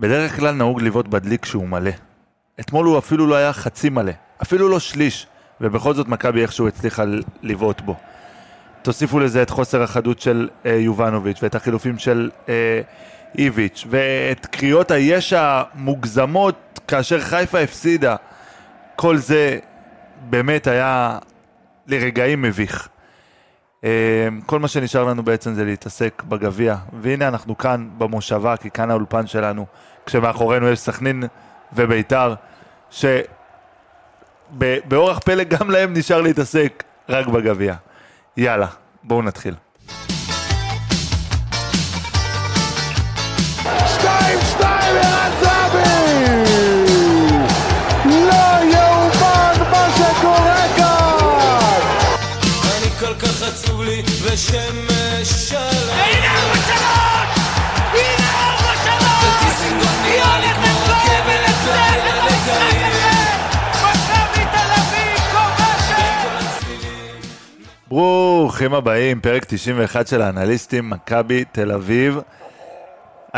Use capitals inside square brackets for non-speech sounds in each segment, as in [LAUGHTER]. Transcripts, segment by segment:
בדרך כלל נהוג לבעוט בדליק כשהוא מלא. אתמול הוא אפילו לא היה חצי מלא, אפילו לא שליש, ובכל זאת מכבי איכשהו הצליחה לבעוט בו. תוסיפו לזה את חוסר החדות של אה, יובנוביץ' ואת החילופים של אה, איביץ' ואת קריאות היש המוגזמות כאשר חיפה הפסידה. כל זה באמת היה לרגעים מביך. אה, כל מה שנשאר לנו בעצם זה להתעסק בגביע, והנה אנחנו כאן במושבה, כי כאן האולפן שלנו, כשמאחורינו יש סכנין וביתר, שבאורח פלא גם להם נשאר להתעסק רק בגביע. יאללה, בואו נתחיל. שתיים, שתיים, ערן זהבי! ברוכים הבאים, פרק 91 של האנליסטים, מכבי תל אביב.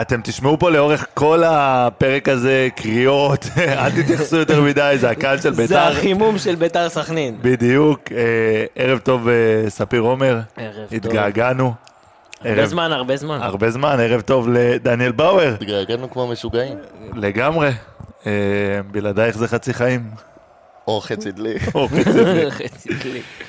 אתם תשמעו פה לאורך כל הפרק הזה קריאות, [LAUGHS] אל תתייחסו יותר מדי, זה הקהל של זה בית"ר. החימום של ביתר סכנין. בדיוק, אה, ערב טוב אה, ספיר עומר, ערב טוב. התגעגענו. הרבה זמן, הרבה זמן. הרבה זמן, ערב טוב לדניאל באואר, התגעגענו כמו משוגעים. לגמרי. אה, בלעדייך זה חצי חיים. או חצי דלי. או חצי. אמ, [LAUGHS]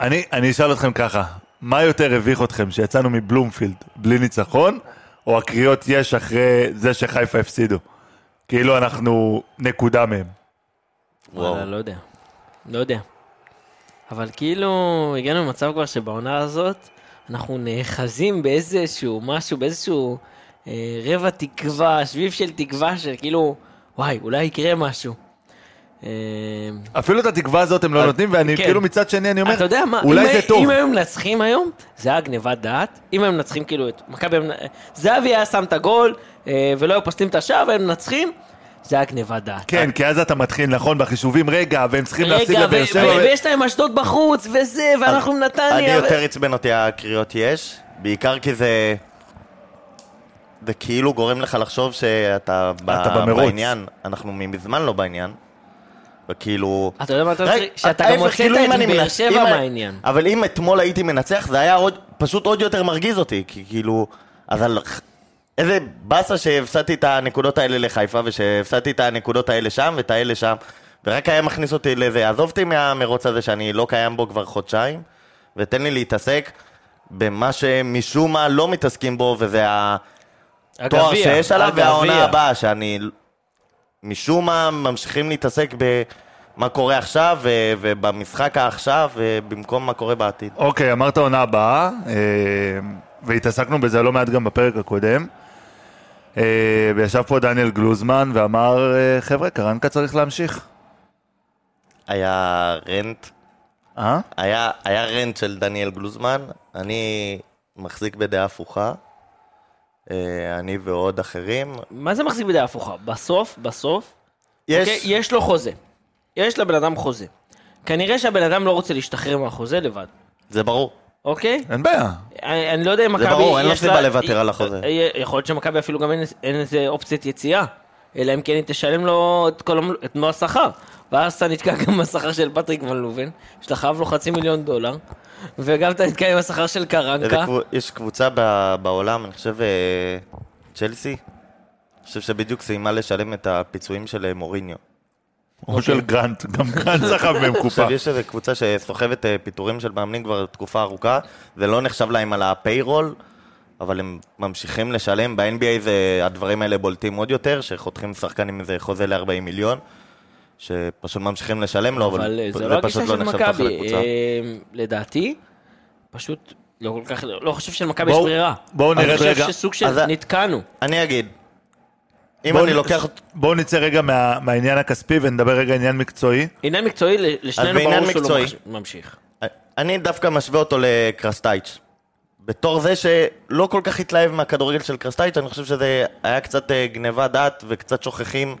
אני, אני אשאל אתכם ככה, מה יותר הביך אתכם, שיצאנו מבלומפילד בלי ניצחון, או הקריאות יש אחרי זה שחיפה הפסידו? כאילו אנחנו נקודה מהם. וואו. וואלה, לא יודע. לא יודע. אבל כאילו, הגענו למצב כבר שבעונה הזאת, אנחנו נאחזים באיזשהו משהו, באיזשהו אה, רבע תקווה, שביב של תקווה, שכאילו, וואי, אולי יקרה משהו. אה, אפילו את התקווה הזאת הם לא אז- נותנים, ואני כן. כאילו מצד שני אני אומר, אתה יודע מה, אולי אם, זה טוב. אם היו מנצחים היום, זה היה גניבת דעת. אם היו מנצחים כאילו את מכבי... זהבי היה שם את הגול, אה, ולא היו פוסלים את השער, והיו מנצחים, זה היה גניבת דעת. כן, כי אז אתה מתחיל, נכון, בחישובים, רגע, והם צריכים להפסיד לבאר שבע. ויש להם אשדוד בחוץ, וזה, ואנחנו אני נתניה. ו- יותר עצבן אותי הקריאות יש, בעיקר כי זה... זה כאילו גורם לך לחשוב שאתה ב- אתה במרוץ. בעניין, אנחנו מזמן לא בעניין. וכאילו... אתה יודע מה אתה מצחיק? שאתה גם הוצאת כאילו את באר שבע מהעניין. אבל אם אתמול הייתי מנצח, זה היה פשוט עוד יותר מרגיז אותי, כי כאילו... אז על... איזה באסה שהפסדתי את הנקודות האלה לחיפה, ושהפסדתי את הנקודות האלה שם, ואת האלה שם, ורק היה מכניס אותי לזה. עזוב אותי מהמרוץ הזה שאני לא קיים בו כבר חודשיים, ותן לי להתעסק במה שמשום מה לא מתעסקים בו, וזה התואר שיש עליו. והעונה הבאה, שאני משום מה ממשיכים להתעסק במה קורה עכשיו, ובמשחק העכשיו, ובמקום מה קורה בעתיד. אוקיי, אמרת עונה הבאה, אה, והתעסקנו בזה לא מעט גם בפרק הקודם. אה, וישב פה דניאל גלוזמן ואמר, אה, חבר'ה, קרנקה צריך להמשיך. היה רנט, אה? היה, היה רנט של דניאל גלוזמן, אני מחזיק בדעה הפוכה, אני ועוד אחרים. מה זה מחזיק בדעה הפוכה? בסוף, בסוף, יש, אוקיי, יש לו חוזה. יש לבן אדם חוזה. כנראה שהבן אדם לא רוצה להשתחרר מהחוזה לבד, זה ברור. אוקיי? אין בעיה. אני אני לא יודע אם מכבי... ברור, אין לו סיבה לוותר על החוזה. אה, יכול להיות שמכבי אפילו גם אין- אין איזה אופציית יציאה. אלא אם כן היא תשלם לו את כל את מלוא השכר. ואז אתה נתקע גם בשכר של פטריק ון לובן, שאתה חייב לו חצי מיליון דולר, וגם אתה נתקע עם השכר של קרנקה. יש קבוצה. בעולם, אני חושב, אה, צ'לסי, אני חושב שבדיוק סיימה לשלם את הפיצויים של אה, מוריניו. או של גרנט, גם [LAUGHS] גרנט סחב מהם קופה. עכשיו יש איזו קבוצה שסוחבת אה, פיטורים של מאמנים כבר תקופה ארוכה, זה לא נחשב להם על ה payroll, אבל הם ממשיכים לשלם, ב-NBA הדברים האלה בולטים עוד יותר, שחותכים שחקן עם איזה חוזה ל-40 מיליון, שפשוט ממשיכים לשלם לו, אבל אבל אה, זה זה לא הגישה פשוט לא של מכבי. אה, לדעתי, פשוט לא כל כך, לא חושב שלמכבי יש ברירה. בואו נרד אני רגע. חושב שסוג של אז- נתקענו. אני אגיד, אם אני נ- לוקח... בואו נצא רגע מה- מהעניין הכספי ונדבר רגע עניין מקצועי. עניין מקצועי, ל- לשנינו ברור שהוא לא ממשיך. אני דווקא משווה אותו לקרסטייץ'. בתור זה שלא כל כך התלהב מהכדורגל של קרסטייץ', אני חושב שזה היה קצת אה, גניבה דעת וקצת שוכחים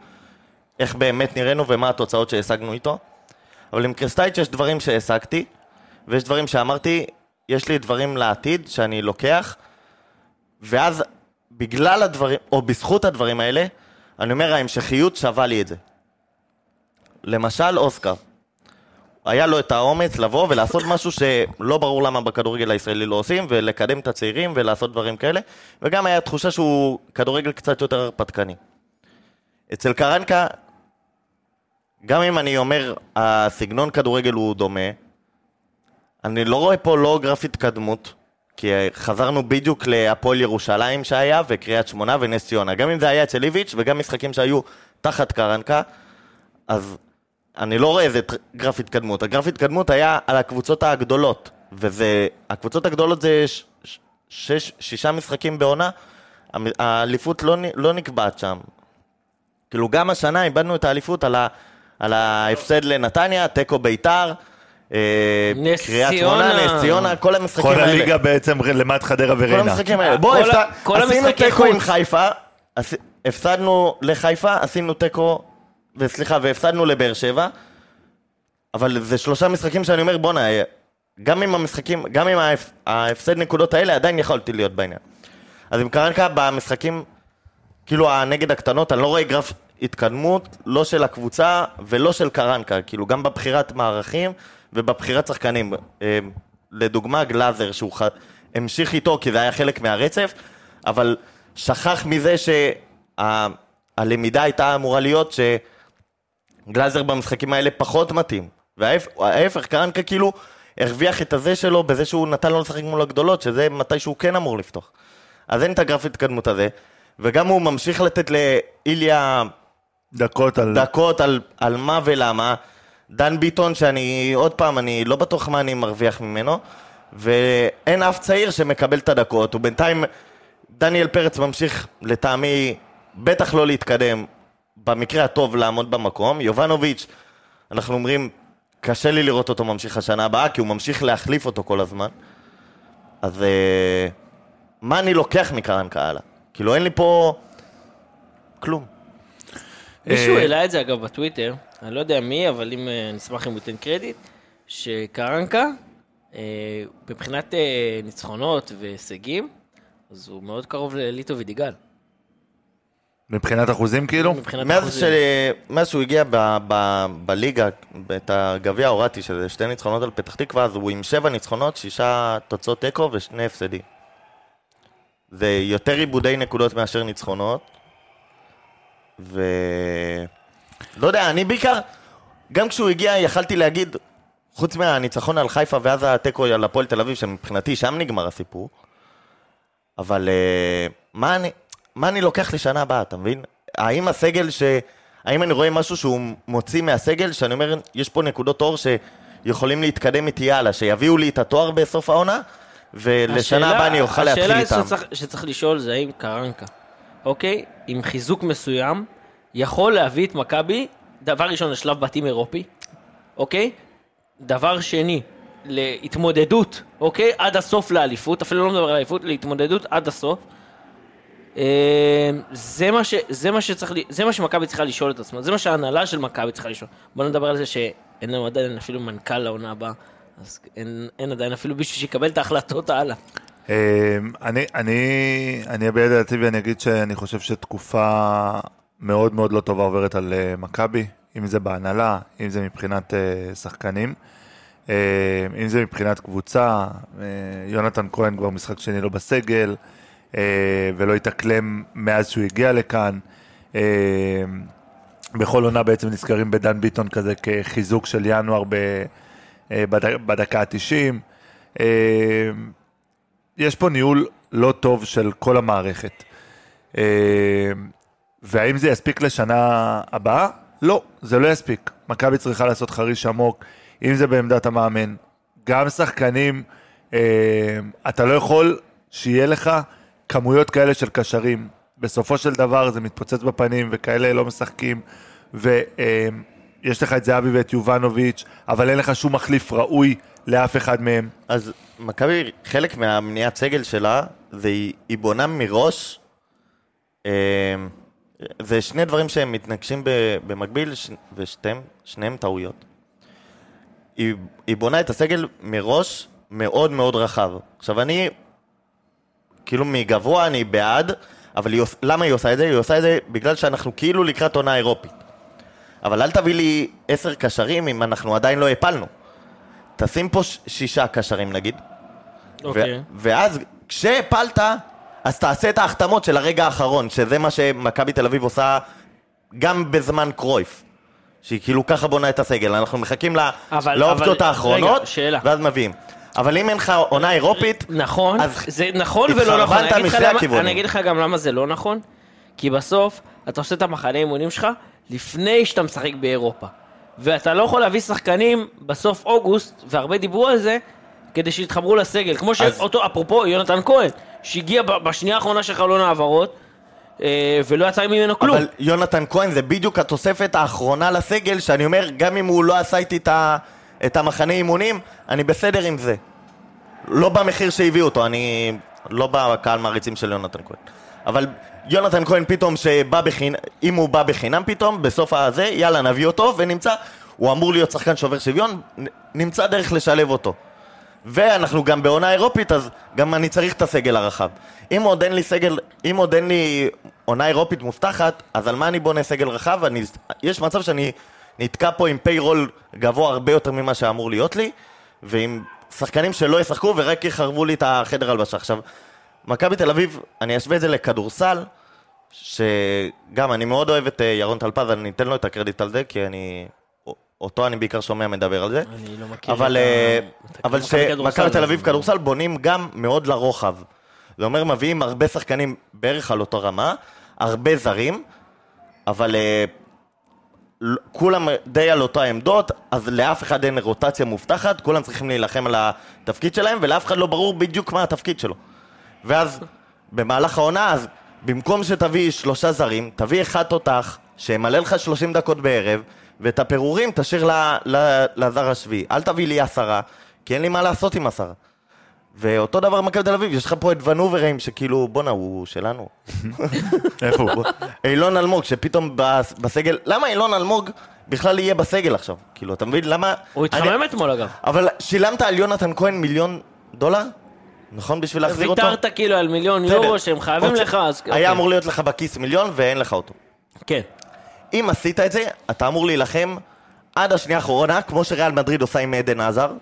איך באמת נראינו ומה התוצאות שהשגנו איתו. אבל עם קרסטייץ' יש דברים שהשגתי, ויש דברים שאמרתי, יש לי דברים לעתיד שאני לוקח, ואז בגלל הדברים, או בזכות הדברים האלה, אני אומר, ההמשכיות שווה לי את זה. למשל, אוסקר. היה לו את האומץ לבוא ולעשות משהו שלא ברור למה בכדורגל הישראלי לא עושים, ולקדם את הצעירים ולעשות דברים כאלה, וגם היה תחושה שהוא כדורגל קצת יותר הרפתקני. אצל קרנקה, גם אם אני אומר, הסגנון כדורגל הוא דומה, אני לא רואה פה לא גרף התקדמות, כי חזרנו בדיוק להפועל ירושלים שהיה, וקריית שמונה ונס ציונה. גם אם זה היה אצל איביץ' וגם משחקים שהיו תחת קרנקה, אז אני לא רואה איזה גרף התקדמות. הגרף התקדמות היה על הקבוצות הגדולות, וזה, הקבוצות הגדולות זה ש, ש, שש, שישה משחקים בעונה, האליפות לא, לא נקבעת שם. כאילו גם השנה איבדנו את האליפות על, ה, על ההפסד לנתניה, תיקו ביתר, אה, נס קריית ציונה. שמונה, נס ציונה, כל המשחקים כל האלה. הליגה בעצם למד חדרה כל וריינה. המשחקים האלה. כל בוא, כל עשינו תיקו עם. חיפה, עש- הפסדנו לחיפה, עשינו תיקו, וסליחה, והפסדנו לבאר שבע, אבל זה שלושה משחקים שאני אומר, בואנה, אה, גם עם המשחקים, גם עם ההפ- ההפסד נקודות האלה, עדיין יכולתי להיות בעניין. אז עם קרנקה, במשחקים, כאילו, הנגד הקטנות, אני לא רואה גרף התקדמות, לא של הקבוצה ולא של קרנקה, כאילו, גם בבחירת מערכים ובבחירת שחקנים. אה, לדוגמה, גלאזר, שהוא ח... המשיך איתו כי זה היה חלק מהרצף, אבל שכח מזה שהלמידה הייתה אמורה להיות שגלאזר במשחקים האלה פחות מתאים. וההפך, קרנקה כאילו הרוויח את הזה שלו בזה שהוא נתן לו לשחק מול הגדולות, שזה מתי שהוא כן אמור לפתוח. אז אין את הגרף התקדמות הזה, וגם הוא ממשיך לתת לאיליה דקות על... דקות על, על מה ולמה. דן ביטון, שאני, עוד פעם, אני לא בטוח מה אני מרוויח ממנו, ואין אף צעיר שמקבל את הדקות, ובינתיים דניאל פרץ ממשיך, לטעמי, בטח לא להתקדם, במקרה הטוב לעמוד במקום. יובנוביץ', אנחנו אומרים, קשה לי לראות אותו ממשיך השנה הבאה, כי הוא ממשיך להחליף אותו כל הזמן. אז אה, מה אני לוקח מקרנקה הלאה? כאילו, אין לי פה כלום. מישהו אה, העלה את זה אגב בטוויטר, אני לא יודע מי, אבל אם אה, נשמח אם הוא ייתן קרדיט, שקרנקה, אה, מבחינת ניצחונות והישגים, אז הוא מאוד קרוב לליטו וידיגל. מבחינת אחוזים כאילו? מבחינת מאז, אחוזים. ש... מאז שהוא הגיע ב... ב... בליגה, את הגביע ההורתי, שזה שתי ניצחונות על פתח תקווה, אז הוא עם שבע ניצחונות, שישה תוצאות תיקו ושני הפסדים. זה יותר עיבודי נקודות מאשר ניצחונות. ו... לא יודע, אני בעיקר, גם כשהוא הגיע יכלתי להגיד, חוץ מהניצחון על חיפה ואז התיקו על הפועל תל אביב, שמבחינתי שם נגמר הסיפור, אבל אה, מה אני, מה אני לוקח לשנה הבאה, אתה מבין? האם הסגל ש... האם אני רואה משהו שהוא מוציא מהסגל, שאני אומר, יש פה נקודות אור שיכולים להתקדם איתי הלאה, שיביאו לי את התואר בסוף העונה, ולשנה הבאה אני אוכל להתחיל איתם. השאלה שצריך, שצריך לשאול זה האם קרנקה, אוקיי? עם חיזוק מסוים, יכול להביא את מכבי, דבר ראשון לשלב בתים אירופי, אוקיי? דבר שני, להתמודדות, אוקיי? עד הסוף לאליפות, אפילו לא מדבר על אליפות, להתמודדות עד הסוף. אה, זה מה, ש, זה מה שצריך, זה מה שמכבי צריכה לשאול את עצמה, זה מה שההנהלה של מכבי צריכה לשאול. בוא נדבר על זה שאין לנו עדיין אפילו מנכ"ל לעונה הבאה, אז אין, אין עדיין אפילו מישהו שיקבל את ההחלטות הלאה. אמ, אני, אני, אני אביע את דעתי ואני אגיד שאני חושב שתקופה מאוד מאוד לא טובה עוברת על אה, מכבי, אם זה בהנהלה, אם זה מבחינת אה, שחקנים, אה, אם זה מבחינת קבוצה, אה, יונתן כהן כבר משחק שני לא בסגל, ולא התאקלם מאז שהוא הגיע לכאן. אה, בכל עונה בעצם נזכרים בדן ביטון כזה כחיזוק של ינואר בדקה ה-90. יש פה ניהול לא טוב של כל המערכת. אה, והאם זה יספיק לשנה הבאה? לא, זה לא יספיק. מכבי צריכה לעשות חריש עמוק, אם זה בעמדת המאמן. גם שחקנים, אה, אתה לא יכול שיהיה לך כמויות כאלה של קשרים. בסופו של דבר זה מתפוצץ בפנים, וכאלה לא משחקים, ויש לך את זהבי ואת יובנוביץ', אבל אין לך שום מחליף ראוי לאף אחד מהם. אז מכבי, חלק מהמניעת סגל שלה, זה היא, היא בונה מראש, אה, זה שני דברים שהם מתנגשים במקביל, ש, ושניהם שניהם טעויות. היא, היא בונה את הסגל מראש מאוד מאוד רחב. עכשיו אני, כאילו מגבוה אני בעד, אבל היא, למה היא עושה את זה? היא עושה את זה בגלל שאנחנו כאילו לקראת עונה אירופית. אבל אל תביא לי עשר קשרים אם אנחנו עדיין לא הפלנו. תשים פה שישה קשרים נגיד, אוקיי. ו- ואז כשהפלת, אז תעשה את ההחתמות של הרגע האחרון, שזה מה שמכבי תל אביב עושה גם בזמן קרויף. שהיא כאילו ככה בונה את הסגל, אנחנו מחכים ל- אבל- לאופציות אבל- האחרונות, רגע, שאלה. ואז מביאים. אבל אם אין לך עונה אירופית, נכון, אז זה נכון ולא נכון. אני אגיד למה-. אני אגיד לך גם למה זה לא נכון. כי בסוף, אתה עושה את המחנה אימונים שלך לפני שאתה משחק באירופה. ואתה לא יכול להביא שחקנים בסוף אוגוסט, והרבה דיברו על זה, כדי שיתחברו לסגל. כמו שאותו, אפרופו, יונתן כהן, שהגיע בשנייה האחרונה של חלון העברות, אה, ולא יצא ממנו כלום. אבל יונתן כהן זה בדיוק התוספת האחרונה לסגל, שאני אומר, גם אם הוא לא עשה איתי את ה- את המחנה אימונים, אני בסדר עם זה. לא במחיר שהביאו אותו, אני לא בקהל מעריצים של יונתן כהן. אבל יונתן כהן פתאום שבא בחינם, אם הוא בא בחינם פתאום, בסוף הזה, יאללה נביא אותו ונמצא, הוא אמור להיות שחקן שובר שוויון, נמצא דרך לשלב אותו. ואנחנו גם בעונה אירופית, אז גם אני צריך את הסגל הרחב. אם עוד אין לי סגל, אם עוד אין לי עונה אירופית מובטחת, אז על מה אני בונה סגל רחב? אני, יש מצב שאני נתקע פה עם פיירול גבוה הרבה יותר ממה שאמור להיות לי, ועם שחקנים שלא ישחקו ורק יחרבו לי את החדר הלבשה. עכשיו, מכבי תל אביב, אני אשווה את זה לכדורסל, שגם אני מאוד אוהב את אה, ירון טלפז, אני אתן לו את הקרדיט על זה, כי אני... אותו אני בעיקר שומע מדבר על זה. אני לא מכיר אבל, את ה- אה, אבל. שמכבי תל אביב כדורסל בונים גם מאוד לרוחב. זה אומר מביאים הרבה שחקנים בערך על אותו רמה, הרבה זרים, אבל אה, כולם די על אותו העמדות, אז לאף אחד אין רוטציה מובטחת, כולם צריכים להילחם על התפקיד שלהם, ולאף אחד לא ברור בדיוק מה התפקיד שלו. ואז במהלך העונה, אז במקום שתביא שלושה זרים, תביא אחד תותח, שימלא לך 30 דקות בערב, ואת הפירורים תשאיר ל- ל- לזר השביעי. אל תביא לי עשרה, כי אין לי מה לעשות עם עשרה. ואותו דבר במכבי תל אביב, יש לך פה את ונוברים, שכאילו, בואנה, הוא שלנו. [LAUGHS] איפה הוא? [LAUGHS] אילון אלמוג, שפתאום בס- בסגל, למה אילון אלמוג בכלל יהיה בסגל עכשיו? כאילו, אתה מבין? למה... הוא אני- התחמם אתמול אגב. אבל שילמת על יונתן כהן מיליון דולר? נכון? בשביל להחזיר אותו? ויתרת כאילו על מיליון. יורו שהם חייבים לך, אז... היה אוקיי. אמור להיות לך בכיס מיליון ואין לך אותו. כן. אם עשית את זה, אתה אמור להילחם עד השנייה האחרונה, כמו שריאל מדריד עושה עם עדן עזר,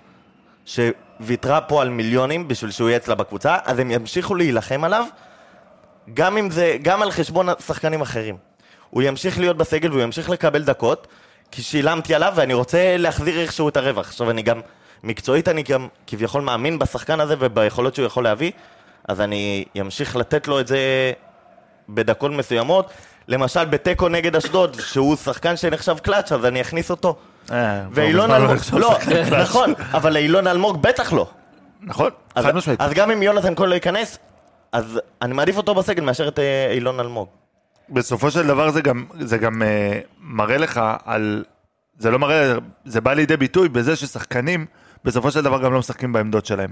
שוויתרה פה על מיליונים בשביל שהוא יהיה אצלה בקבוצה, אז הם ימשיכו להילחם עליו, גם אם זה, גם על חשבון שחקנים אחרים. הוא ימשיך להיות בסגל והוא ימשיך לקבל דקות, כי שילמתי עליו ואני רוצה להחזיר איכשהו את הרווח. עכשיו אני גם, מקצועית אני גם כביכול מאמין בשחקן הזה וביכולות שהוא יכול להביא, אז אני אמשיך לתת לו את זה בדקות מסוימות. למשל בתיקו נגד אשדוד, שהוא שחקן שנחשב קלאץ', אז אני אכניס אותו. אה, ואילון אלמוג, לא. נכון, אבל אילון אלמוג בטח לא. נכון, חד משמעית. אז גם אם יונתן כהן לא ייכנס, אז אני מעדיף אותו בסגל מאשר את אה, אילון אלמוג. בסופו של דבר זה גם, זה גם אה, מראה לך על... זה לא מראה, זה בא לידי ביטוי בזה ששחקנים בסופו של דבר גם לא משחקים בעמדות שלהם.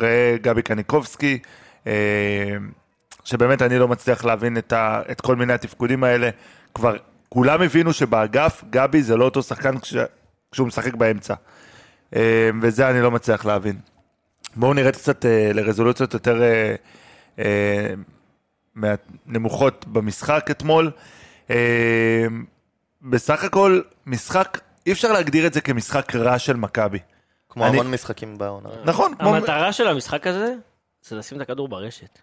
ראה גבי קניקובסקי, אה, שבאמת אני לא מצליח להבין את, ה, את כל מיני התפקודים האלה. כבר כולם הבינו שבאגף גבי זה לא אותו שחקן כש, כשהוא משחק באמצע. אה, וזה אני לא מצליח להבין. בואו נרד קצת אה, לרזולוציות יותר אה, מהנמוכות במשחק אתמול. בסך הכל, משחק, אי אפשר להגדיר את זה כמשחק רע של מכבי. כמו אני- המון משחקים בעונה. נכון, כמו... המטרה של המשחק הזה זה לשים את הכדור ברשת.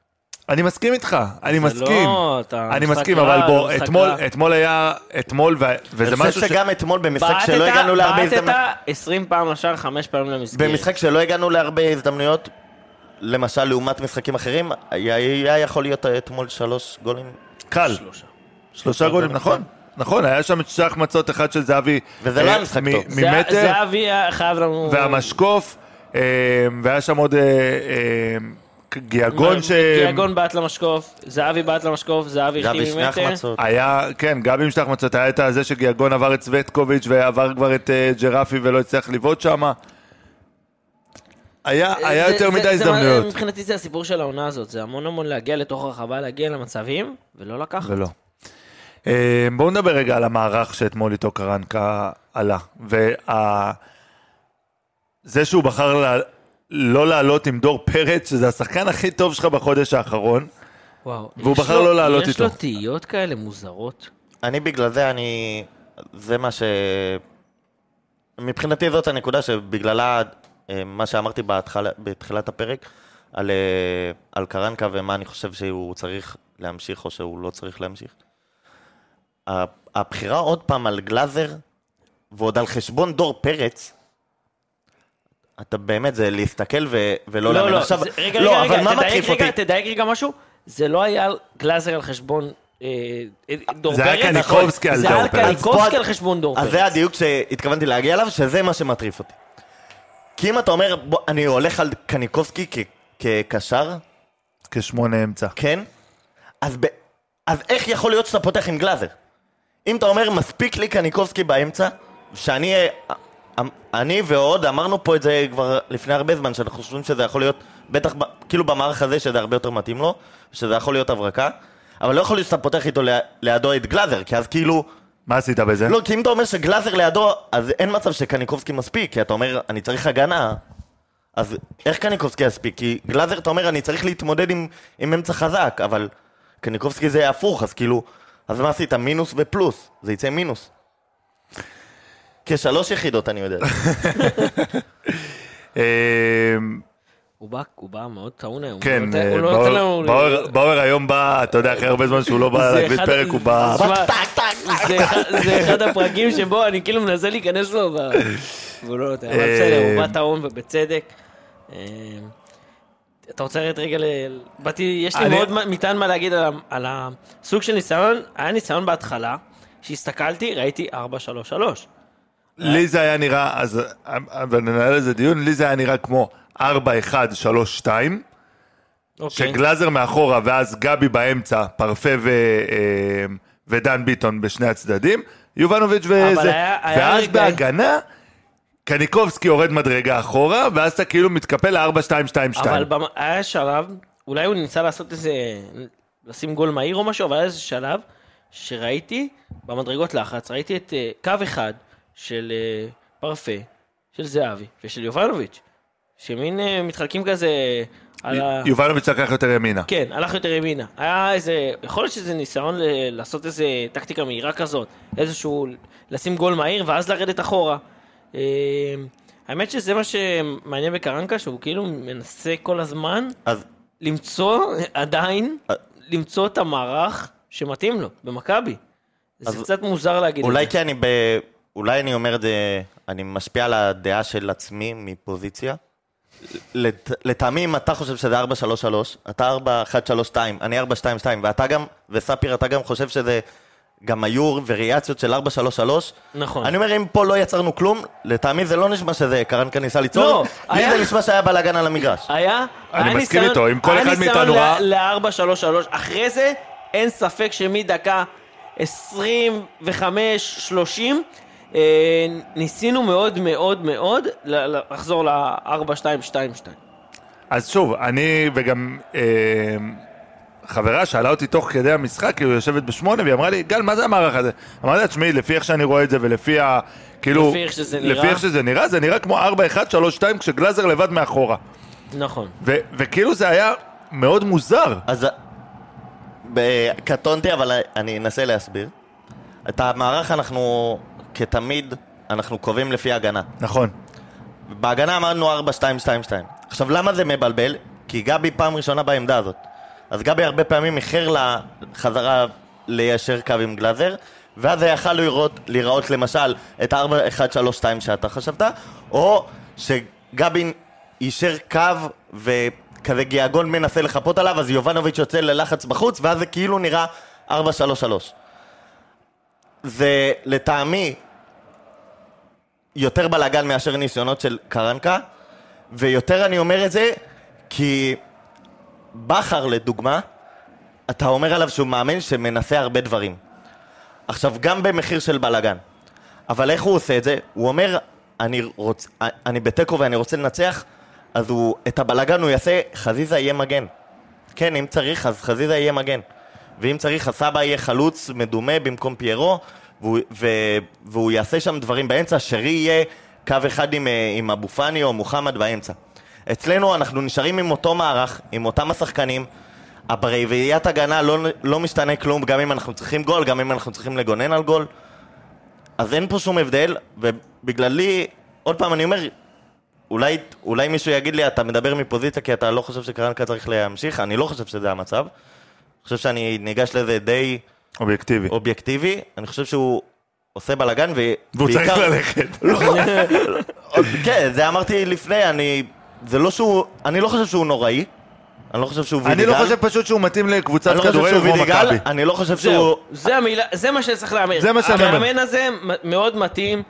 אני מסכים איתך, אני זה מסכים. לא, אתה אני משחק מסכים, רע, אבל בוא, לא משחק אתמול, היה, אתמול, וזה אני משהו חושב ש... שגם אתמול במשחק שלא הגענו להרבה הזדמנויות, בעטת 20 פעם לשער, 5 פעמים למסגרת. במשחק שלא הגענו להרבה הזדמנויות, למשל לעומת משחקים אחרים, היה יכול להיות אתמול שלוש גולים. קל. שלושה. שלושה גולים, נכון. נכון, היה שם שתי החמצות, אחד של זהבי. וזה לא אה, היה משחק טוב. זה- ממטר, זהבי חייב לנו... והמשקוף, אה, והיה שם עוד אה, גיאגון ש... גיאגון בעט למשקוף, זהבי בעט למשקוף, זהבי גבי החטיא שני ממטר. החמצות. היה, כן, עם שתי החמצות, היה את הזה שגיאגון עבר את סווטקוביץ' ועבר כבר את אה, ג'רפי ולא הצליח לבעוט שם. היה, היה זה- יותר זה- מדי זה- הזדמנויות. מבחינתי זה הסיפור של העונה הזאת, זה המון המון להגיע לתוך הרחבה, להגיע למצבים, ולא לקחת. ולא. אה, בואו נדבר רגע על המערך שאתמול איתו קרנקה עלה. וה... זה שהוא בחר. לא לעלות עם דור פרץ, שזה השחקן הכי טוב שלך בחודש האחרון, וואו. והוא יש בחר לו- לא לעלות יש לו איתו. תהיות כאלה מוזרות. אני בגלל זה, אני... זה מה ש... מבחינתי זאת הנקודה שבגללה, אה, מה שאמרתי בהתחלה, בתחילת הפרק, על, אה, על קרנקה ומה אני חושב שהוא צריך להמשיך או שהוא לא צריך להמשיך. ה- הבחירה עוד פעם על גלאזר, ועוד על חשבון דור פרץ, אתה באמת, זה להסתכל ו- ולא לא, להאמין. לא, עכשיו, זה- רגע, לא, רגע, אבל רגע, מה תדייק מטריף רגע, אותי? תדייק רגע משהו. זה לא היה גלאזר על חשבון אה, אה, דור זה. היה קניקובסקי על זה דור היה פרץ. קניקובסקי על חשבון דור אז. זה הדיוק שהתכוונתי להגיע אליו, שזה מה שמטריף אותי. כי אם אתה אומר, בוא, אני הולך על קניקובסקי כ- כקשר, כשמונה אמצע. כן, אז, ב, אז איך יכול להיות שאתה פותח עם גלאזר? אם אתה אומר, מספיק לי קניקובסקי באמצע, שאני... אה, אני ועוד אמרנו פה את זה כבר לפני הרבה זמן, שאנחנו חושבים שזה יכול להיות, בטח כאילו במערך הזה שזה הרבה יותר מתאים לו, שזה יכול להיות הברקה, אבל לא יכול להיות שאתה פותח איתו לידו את גלאזר, כי אז כאילו... מה עשית בזה? לא, כי אם אתה אומר שגלאזר לידו, אז אין מצב שקניקובסקי מספיק, כי אתה אומר, אני צריך הגנה. אז איך קניקובסקי יספיק? כי גלאזר, אתה אומר, אני צריך להתמודד עם, עם אמצע חזק, אבל קניקובסקי זה הפוך, אז כאילו, אז מה עשית? מינוס ופלוס, זה יצא מינוס. כשלוש יחידות, אני יודע. [LAUGHS] אה, הוא בא, הוא בא מאוד טעון היום. כן, לא לא באואר- היום בא, אתה יודע, אחרי הרבה זמן שהוא לא בא להקליט אחד- פרק, הוא בא... זה אחד- הפרקים שבו אני כאילו מנסה להיכנס לו, והוא לא נותן. אבל בסדר, הוא בא טעון ובצדק. אה, אתה רוצה לרדת רגע ל... באתי, יש לי מאוד מה- מטען מה להגיד על הסוג של ניסיון. היה ניסיון בהתחלה, שהסתכלתי, ראיתי 4-3-3. לי זה היה נראה, אז אבל ננהל איזה דיון, לי זה היה נראה כמו 4-1-3-2, אוקיי. שגלאזר מאחורה ואז גבי באמצע, פרפה ו, אה, ודן ביטון בשני הצדדים, יובנוביץ' וזה. היה- היה ואז רגעים- בהגנה, קניקובסקי יורד מדרגה אחורה, ואז אתה כאילו מתקפל ל-4-2-2-2. אבל במ- היה שלב, אולי הוא ניסה לעשות איזה, לשים גול מהיר או משהו, אבל היה איזה שלב שראיתי במדרגות לחץ, ראיתי את אה, קו אחד של אה, פרפה, של זהבי ושל יובנוביץ', שמין אה, מתחלקים כזה על ה... יובנוביץ' לקח יותר ימינה. כן, הלך יותר ימינה. היה איזה, יכול להיות שזה ניסיון ל- לעשות איזה טקטיקה מהירה כזאת, איזשהו, לשים גול מהיר ואז לרדת אחורה. אה, האמת שזה מה שמעניין בקרנקה, שהוא כאילו מנסה כל הזמן אז למצוא עדיין, אה. למצוא את המערך שמתאים לו, במכבי. זה אז קצת מוזר להגיד אולי את זה. כי אני ב... אולי אני אומר את זה, אני משפיע על הדעה של עצמי מפוזיציה. לט... לטעמי, אם אתה חושב שזה 4-3-3, אתה 4-1-3-2, אני 4-2-2, ואתה גם, וספיר, אתה גם חושב שזה גם היו וריאציות של 4-3-3. נכון. אני אומר, אם פה לא יצרנו כלום, לטעמי זה לא נשמע שזה קרנקה ניסה ליצור, לא, לי היה- זה נשמע שהיה בלאגן על המגרש. היה, אני היה מסכים ניסיון- איתו, אם כל היה אחד ניסיון מאיתנו ראה- ל- ל-4-3-3, אחרי זה אין ספק שמדקה 25-30 אה, ניסינו מאוד מאוד מאוד לחזור ל-4-2-2-2. אז שוב, אני וגם אה, חברה שאלה אותי תוך כדי המשחק, כאילו יושבת בשמונה, והיא אמרה לי, גל, מה זה המערך הזה? אמרתי לה, תשמעי, לפי איך שאני רואה את זה ולפי ה... כאילו... לפי איך שזה נראה. לפי איך שזה נראה, זה נראה כמו 4-1-3-2 כשגלאזר לבד מאחורה. נכון. ו- וכאילו זה היה מאוד מוזר. אז ב- קטונתי, אבל אני אנסה להסביר. את המערך אנחנו, כתמיד, אנחנו קובעים לפי הגנה. נכון. בהגנה אמרנו 4-2-2-2. עכשיו, למה זה מבלבל? כי גבי פעם ראשונה בעמדה הזאת. אז גבי הרבה פעמים איחר לחזרה ליישר קו עם גלאזר, ואז זה יכל לראות, לראות למשל את ה-4-1-3-2 שאתה חשבת, או שגבי יישר קו וכזה גיאגון מנסה לחפות עליו, אז יובנוביץ' יוצא ללחץ בחוץ, ואז זה כאילו נראה 4-3-3. זה לטעמי יותר בלאגן מאשר ניסיונות של קרנקה, ויותר אני אומר את זה כי בכר לדוגמה, אתה אומר עליו שהוא מאמן שמנסה הרבה דברים. עכשיו, גם במחיר של בלאגן. אבל איך הוא עושה את זה? הוא אומר, אני, רוצ... אני בתיקו ואני רוצה לנצח, אז הוא, את הבלאגן הוא יעשה, חזיזה יהיה מגן. כן, אם צריך, אז חזיזה יהיה מגן. ואם צריך, הסבא יהיה חלוץ מדומה במקום פיירו, והוא, והוא יעשה שם דברים באמצע, שרי יהיה קו אחד עם, אה, עם אבו פאני או מוחמד באמצע. אצלנו אנחנו נשארים עם אותו מערך, עם אותם השחקנים, ברביעיית הגנה לא, לא משתנה כלום, גם אם אנחנו צריכים גול, גם אם אנחנו צריכים לגונן על גול. אז אין פה שום הבדל, ובגללי, עוד פעם אני אומר, אולי, אולי מישהו יגיד לי, אתה מדבר מפוזיציה כי אתה לא חושב שקרנקה צריך להמשיך, אני לא חושב שזה המצב. אני חושב שאני ניגש לזה די אובייקטיבי. אובייקטיבי, אני חושב שהוא עושה בלאגן, ו... והוא צריך בעיקר- ללכת. עוד- כן, זה אמרתי לפני, אני... זה לא שהוא... אני לא חושב שהוא נוראי. אני לא חושב שהוא וידיגל. אני לא חושב פשוט שהוא מתאים לקבוצת לא כדורגל כמו מכבי. אני לא חושב שהוא... זה המילה, זה מה שצריך לאמן. זה מה שאני אומר. המאמן הזה מאוד מתאים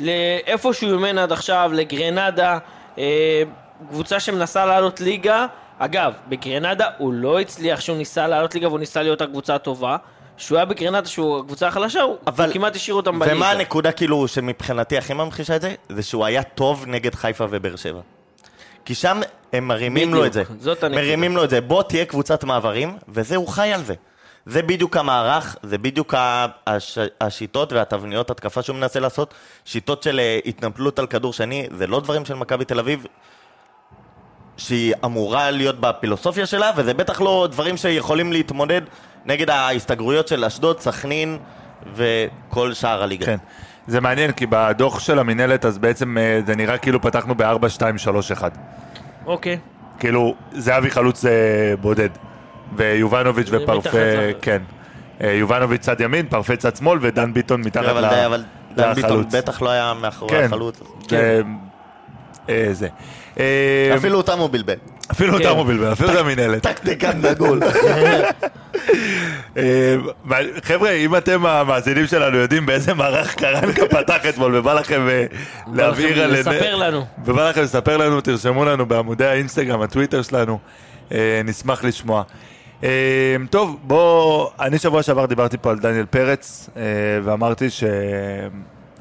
לאיפה שהוא אימן עד עכשיו, לגרנדה, אה, קבוצה שמנסה לעלות ליגה. אגב, בגרנדה הוא לא הצליח שהוא ניסה לעלות ליגה והוא ניסה להיות הקבוצה הטובה. כשהוא היה בגרנדה, שהוא הקבוצה החלשה, הוא אבל- כמעט השאיר אותם בליגה. ומה הנקודה כאילו שמבחינתי הכי ממחישה את זה? זה שהוא היה טוב נגד חיפה ובאר שבע. כי שם הם מרימים לו את זה. זאת הנקודה. מרימים לו את זה. בוא תהיה קבוצת מעברים, וזה הוא חי על זה. זה בדיוק המערך, זה בדיוק הש, השיטות והתבניות התקפה שהוא מנסה לעשות. שיטות של אה, התנפלות על כדור שני, זה לא דברים של מכבי תל אביב, שהיא אמורה להיות בפילוסופיה שלה, וזה בטח לא דברים שיכולים להתמודד נגד ההסתגרויות של אשדוד, סכנין וכל שאר הליגה. כן. זה מעניין, כי בדוח של המינהלת, אז בעצם אה, זה נראה כאילו פתחנו ב-4, 2, 3, 1. אוקיי. כאילו, זהבי חלוץ אה, בודד. ויובנוביץ' זה ופרפה, כן. אה, יובנוביץ' צד ימין, פרפה צד שמאל, ודן ביטון מתחת אבל, ל- אבל דן ביטון לחלוץ. בטח לא היה מאחורי כן. החלוץ. זה... אה, זה. אה, אפילו אותם הוא בלבל. אפילו כן. אותם הוא בלבל, אפילו זה המינהלת. טקטיקן דגול. [LAUGHS] אה, מה- חבר'ה, אם אתם המאזינים שלנו יודעים באיזה מערך קרנקה [LAUGHS] פתח אתמול ובא לכם אה, להבהיר על... לספר לנו. ובא לכם לספר לנו, תרשמו לנו בעמודי האינסטגרם, הטוויטר שלנו, נשמח לשמוע. טוב, בוא, אני שבוע שעבר דיברתי פה על דניאל פרץ, ואמרתי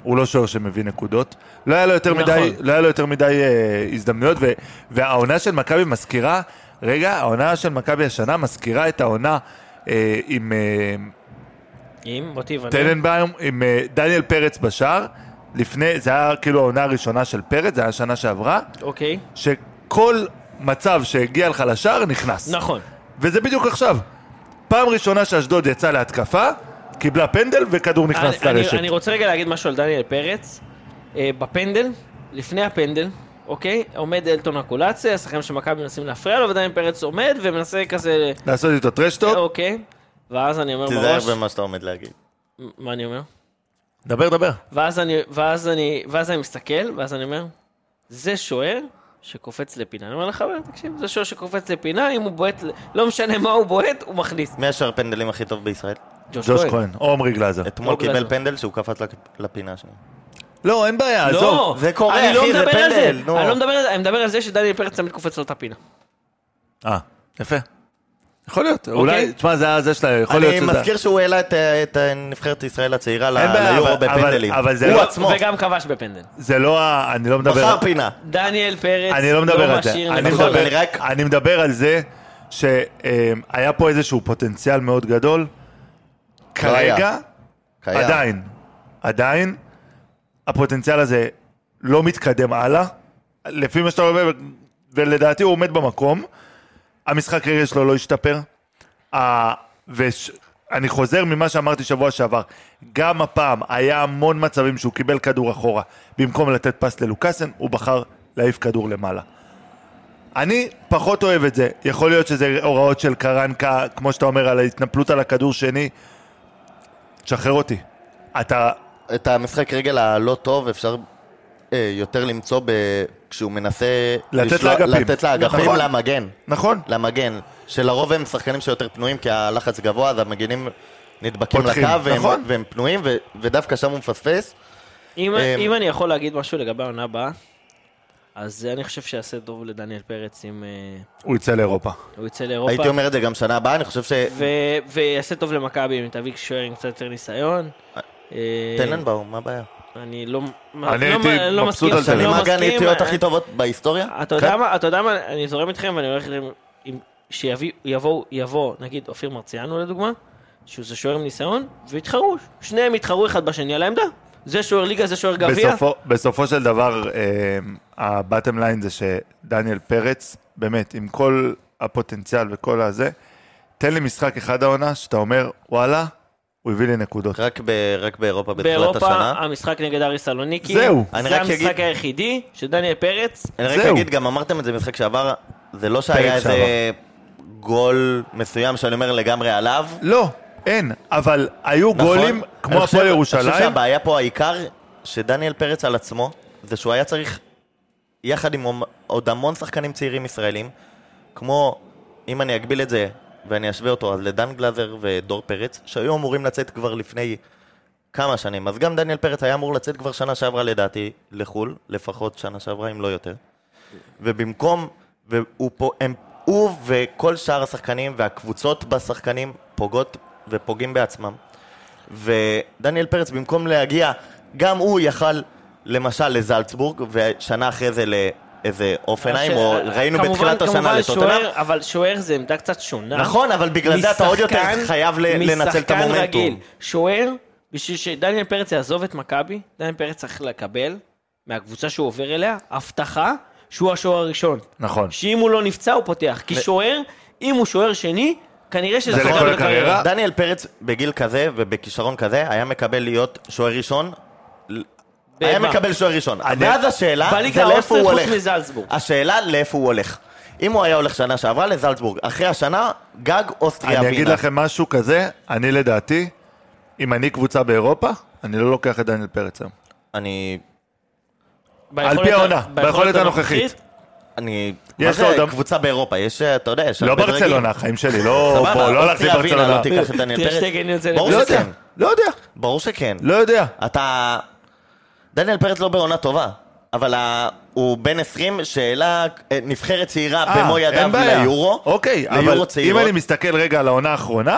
שהוא לא שוער שמביא נקודות. לא היה לו יותר נכון. מדי, לא היה לו יותר מדי אה, הזדמנויות, ו, והעונה של מכבי מזכירה, רגע, העונה של מכבי השנה מזכירה את העונה אה, עם אה, עם, בוא תיבנה. טננבאום, עם אה, דניאל פרץ בשער. לפני, זה היה כאילו העונה הראשונה של פרץ, זה היה השנה שעברה. אוקיי. שכל מצב שהגיע לך לשער נכנס. נכון. וזה בדיוק עכשיו. פעם ראשונה שאשדוד יצאה להתקפה, קיבלה פנדל וכדור נכנס אני, לרשת. אני, אני רוצה רגע להגיד משהו על דניאל פרץ. אה, בפנדל, לפני הפנדל, אוקיי? עומד אלטון אקולציה, השחקנים של מכבי מנסים להפריע לו, ודניאל פרץ עומד ומנסה כזה... לעשות איתו טרשטוק. אוקיי. ואז אני אומר תיזהר בראש... במה שאתה עומד להגיד. מה אני אומר? דבר, דבר. ואז אני, ואז אני, ואז אני מסתכל, ואז אני אומר, זה שוער שקופץ לפינה. אני אומר לחבר, תקשיב, זה שוער שקופץ לפינה, אם הוא בועט, לא משנה מה הוא בועט, הוא מכניס. מי השוער פנדלים הכי טוב בישראל? ג'וש כהן. או עמרי גלאזר. אתמול גלאזר. קיבל פנדל שהוא קפץ לפ- לפינה השנייה. לא, אין בעיה, לא, עזוב. זה קורה, אני לא אחי, זה מדבר על פנדל. אני לא מדבר על זה, אני מדבר על זה שדניאל פרץ תמיד קופץ לו את הפינה. אה, יפה. יכול להיות, אולי, תשמע, זה היה זה שלה, יכול להיות אוקיי. אני שזה... מזכיר שהוא העלה את, אה, את אה, נבחרת ישראל הצעירה ליורו אבל- בפנדלים. אבל- אבל זה הוא לא- עצמו, וגם כבש בפנדל. זה לא ה... אני לא מדבר... בחר פינה. דניאל פרץ אני לא מדבר על זה, משאיר אני. נכון, מדבר- אני רק- אני מדבר על זה שהיה פה איזשהו פוטנציאל מאוד גדול. היה. כרגע, קיים. עדיין, עדיין, הפוטנציאל הזה לא מתקדם הלאה, לפי מה שאתה אומר, ולדעתי הוא עומד במקום. המשחק רגל שלו לא השתפר. ה- וש... אני חוזר ממה שאמרתי שבוע שעבר, גם הפעם היה המון מצבים שהוא קיבל כדור אחורה, במקום לתת פס ללוקאסן, הוא בחר להעיף כדור למעלה. אני פחות אוהב את זה, יכול להיות שזה הוראות של קרנקה, כמו שאתה אומר, על ההתנפלות על הכדור שני, תשחרר אותי. אתה, את המשחק רגל הלא טוב אפשר אה, יותר למצוא ב... כשהוא מנסה... לתת לשלוח- לאגפים. לתת לאגפים נכון. למגן. נכון? למגן. שלרוב הם שחקנים שיותר פנויים כי הלחץ גבוה, אז המגנים נדבקים פותחים, לקו והם, נכון. והם פנויים, ו, ודווקא שם הוא מפספס. אם, אמ, אם אני יכול להגיד משהו לגבי העונה הבאה, אז אני חושב שיעשה טוב לדניאל פרץ אם אה, הוא יצא לאירופה. הוא יצא לאירופה. הייתי אומר את זה גם שנה הבאה, אני חושב ש... ו- ויעשה טוב למכבי אם תביא שוער עם קצת יותר ניסיון. אה, טננבאום, מה הבעיה? אני לא, אני לא, הייתי לא מבסוט מסכים, על זה. לא הגנתיות מסכים, הכי טובות בהיסטוריה? אתה יודע מה, אתה יודע מה, אני זורם איתכם ואני הולך לכם, עם- שיבוא, יבוא, נגיד אופיר מרציאנו לדוגמה, שהוא זה שוער עם ניסיון, ויתחרו, שניהם יתחרו אחד בשני על העמדה. זה שוער ליגה, זה שוער גביע. בסופו, בסופו של דבר, הבטם ליין זה שדניאל פרץ, באמת, עם כל הפוטנציאל וכל הזה, תן לי משחק אחד העונה שאתה אומר, וואלה, הוא הביא לי נקודות. רק ב- רק באירופה בתחילת באירופה, השנה. המשחק נגד אריס סלוניקי. זהו. אני זה רק המשחק אגיד- היחידי שדניאל פרץ, אני רק זהו. אגיד, גם אמרתם את זה במשחק שעבר, זה לא שהיה איזה גול מסוים שאני אומר לגמרי עליו. לא, אין, אבל היו נכון? גולים אני כמו הפועל אני ירושלים. חושב שהבעיה פה העיקר, שדניאל פרץ על עצמו, זה שהוא היה צריך, יחד עם עוד המון שחקנים צעירים ישראלים, כמו, אם אני אגביל את זה ואני אשווה אותו, אז לדן גלזר ודור פרץ, שהיו אמורים לצאת כבר לפני כמה שנים. אז גם דניאל פרץ היה אמור לצאת כבר שנה שעברה לדעתי לחו"ל, לפחות שנה שעברה, אם לא יותר. ובמקום, והוא פה, הם, הוא וכל שאר השחקנים והקבוצות בשחקנים פוגעות ופוגעים בעצמם. ודניאל פרץ, במקום להגיע, גם הוא יכל, למשל, לזלצבורג, ושנה אחרי זה לאיזה אופנהיים, או ראינו כמובן- בתחילת השנה לטוטנאם. אבל שוער זה עמדה קצת שונה. נכון, אבל בגלל זה אתה עוד יותר משחקן- חייב לנצל את משחקן המומנטום. רגיל. שוער, בשביל שדניאל פרץ יעזוב את מכבי, דניאל פרץ צריך לקבל מהקבוצה שהוא עובר אליה, הבטחה שהוא השוער הראשון. נכון. שאם הוא לא נפצע הוא פותח. כי שוער, אם הוא שוער שני, כנראה שזה זה לכל לקריירה. הקריירה? דניאל פרץ בגיל כזה ובכישרון כזה היה מקבל להיות שוער ראשון. היה? מקבל שוער ראשון. ואז השאלה זה לאיפה הוא הולך. השאלה לאיפה הוא הולך. אם הוא היה הולך שנה שעברה לזלצבורג, אחרי השנה, גג אוסטריה אני אגיד ווינה. לכם משהו כזה, אני לדעתי, אם אני קבוצה באירופה, אני לא לוקח את דניאל פרץ היום. אני... על פי העונה, ביכולת הנוכחית. אני... יש לו עוד- קבוצה באירופה? יש, אתה יודע, יש... לא ברצלונה. חיים שלי, לא סבבה, לא הלכתי ברצלונה. לא תיקח את [LAUGHS] דניאל פרץ. טרשטגן יוצא ברור לא שכן. לא יודע, ברור שכן. לא יודע. אתה... דניאל פרץ לא בעונה טובה, אבל. הוא בן 20 שהעלה אה, נבחרת צעירה אה, במו ידיו. ליורו. אוקיי, אבל אם. אני מסתכל רגע על העונה האחרונה,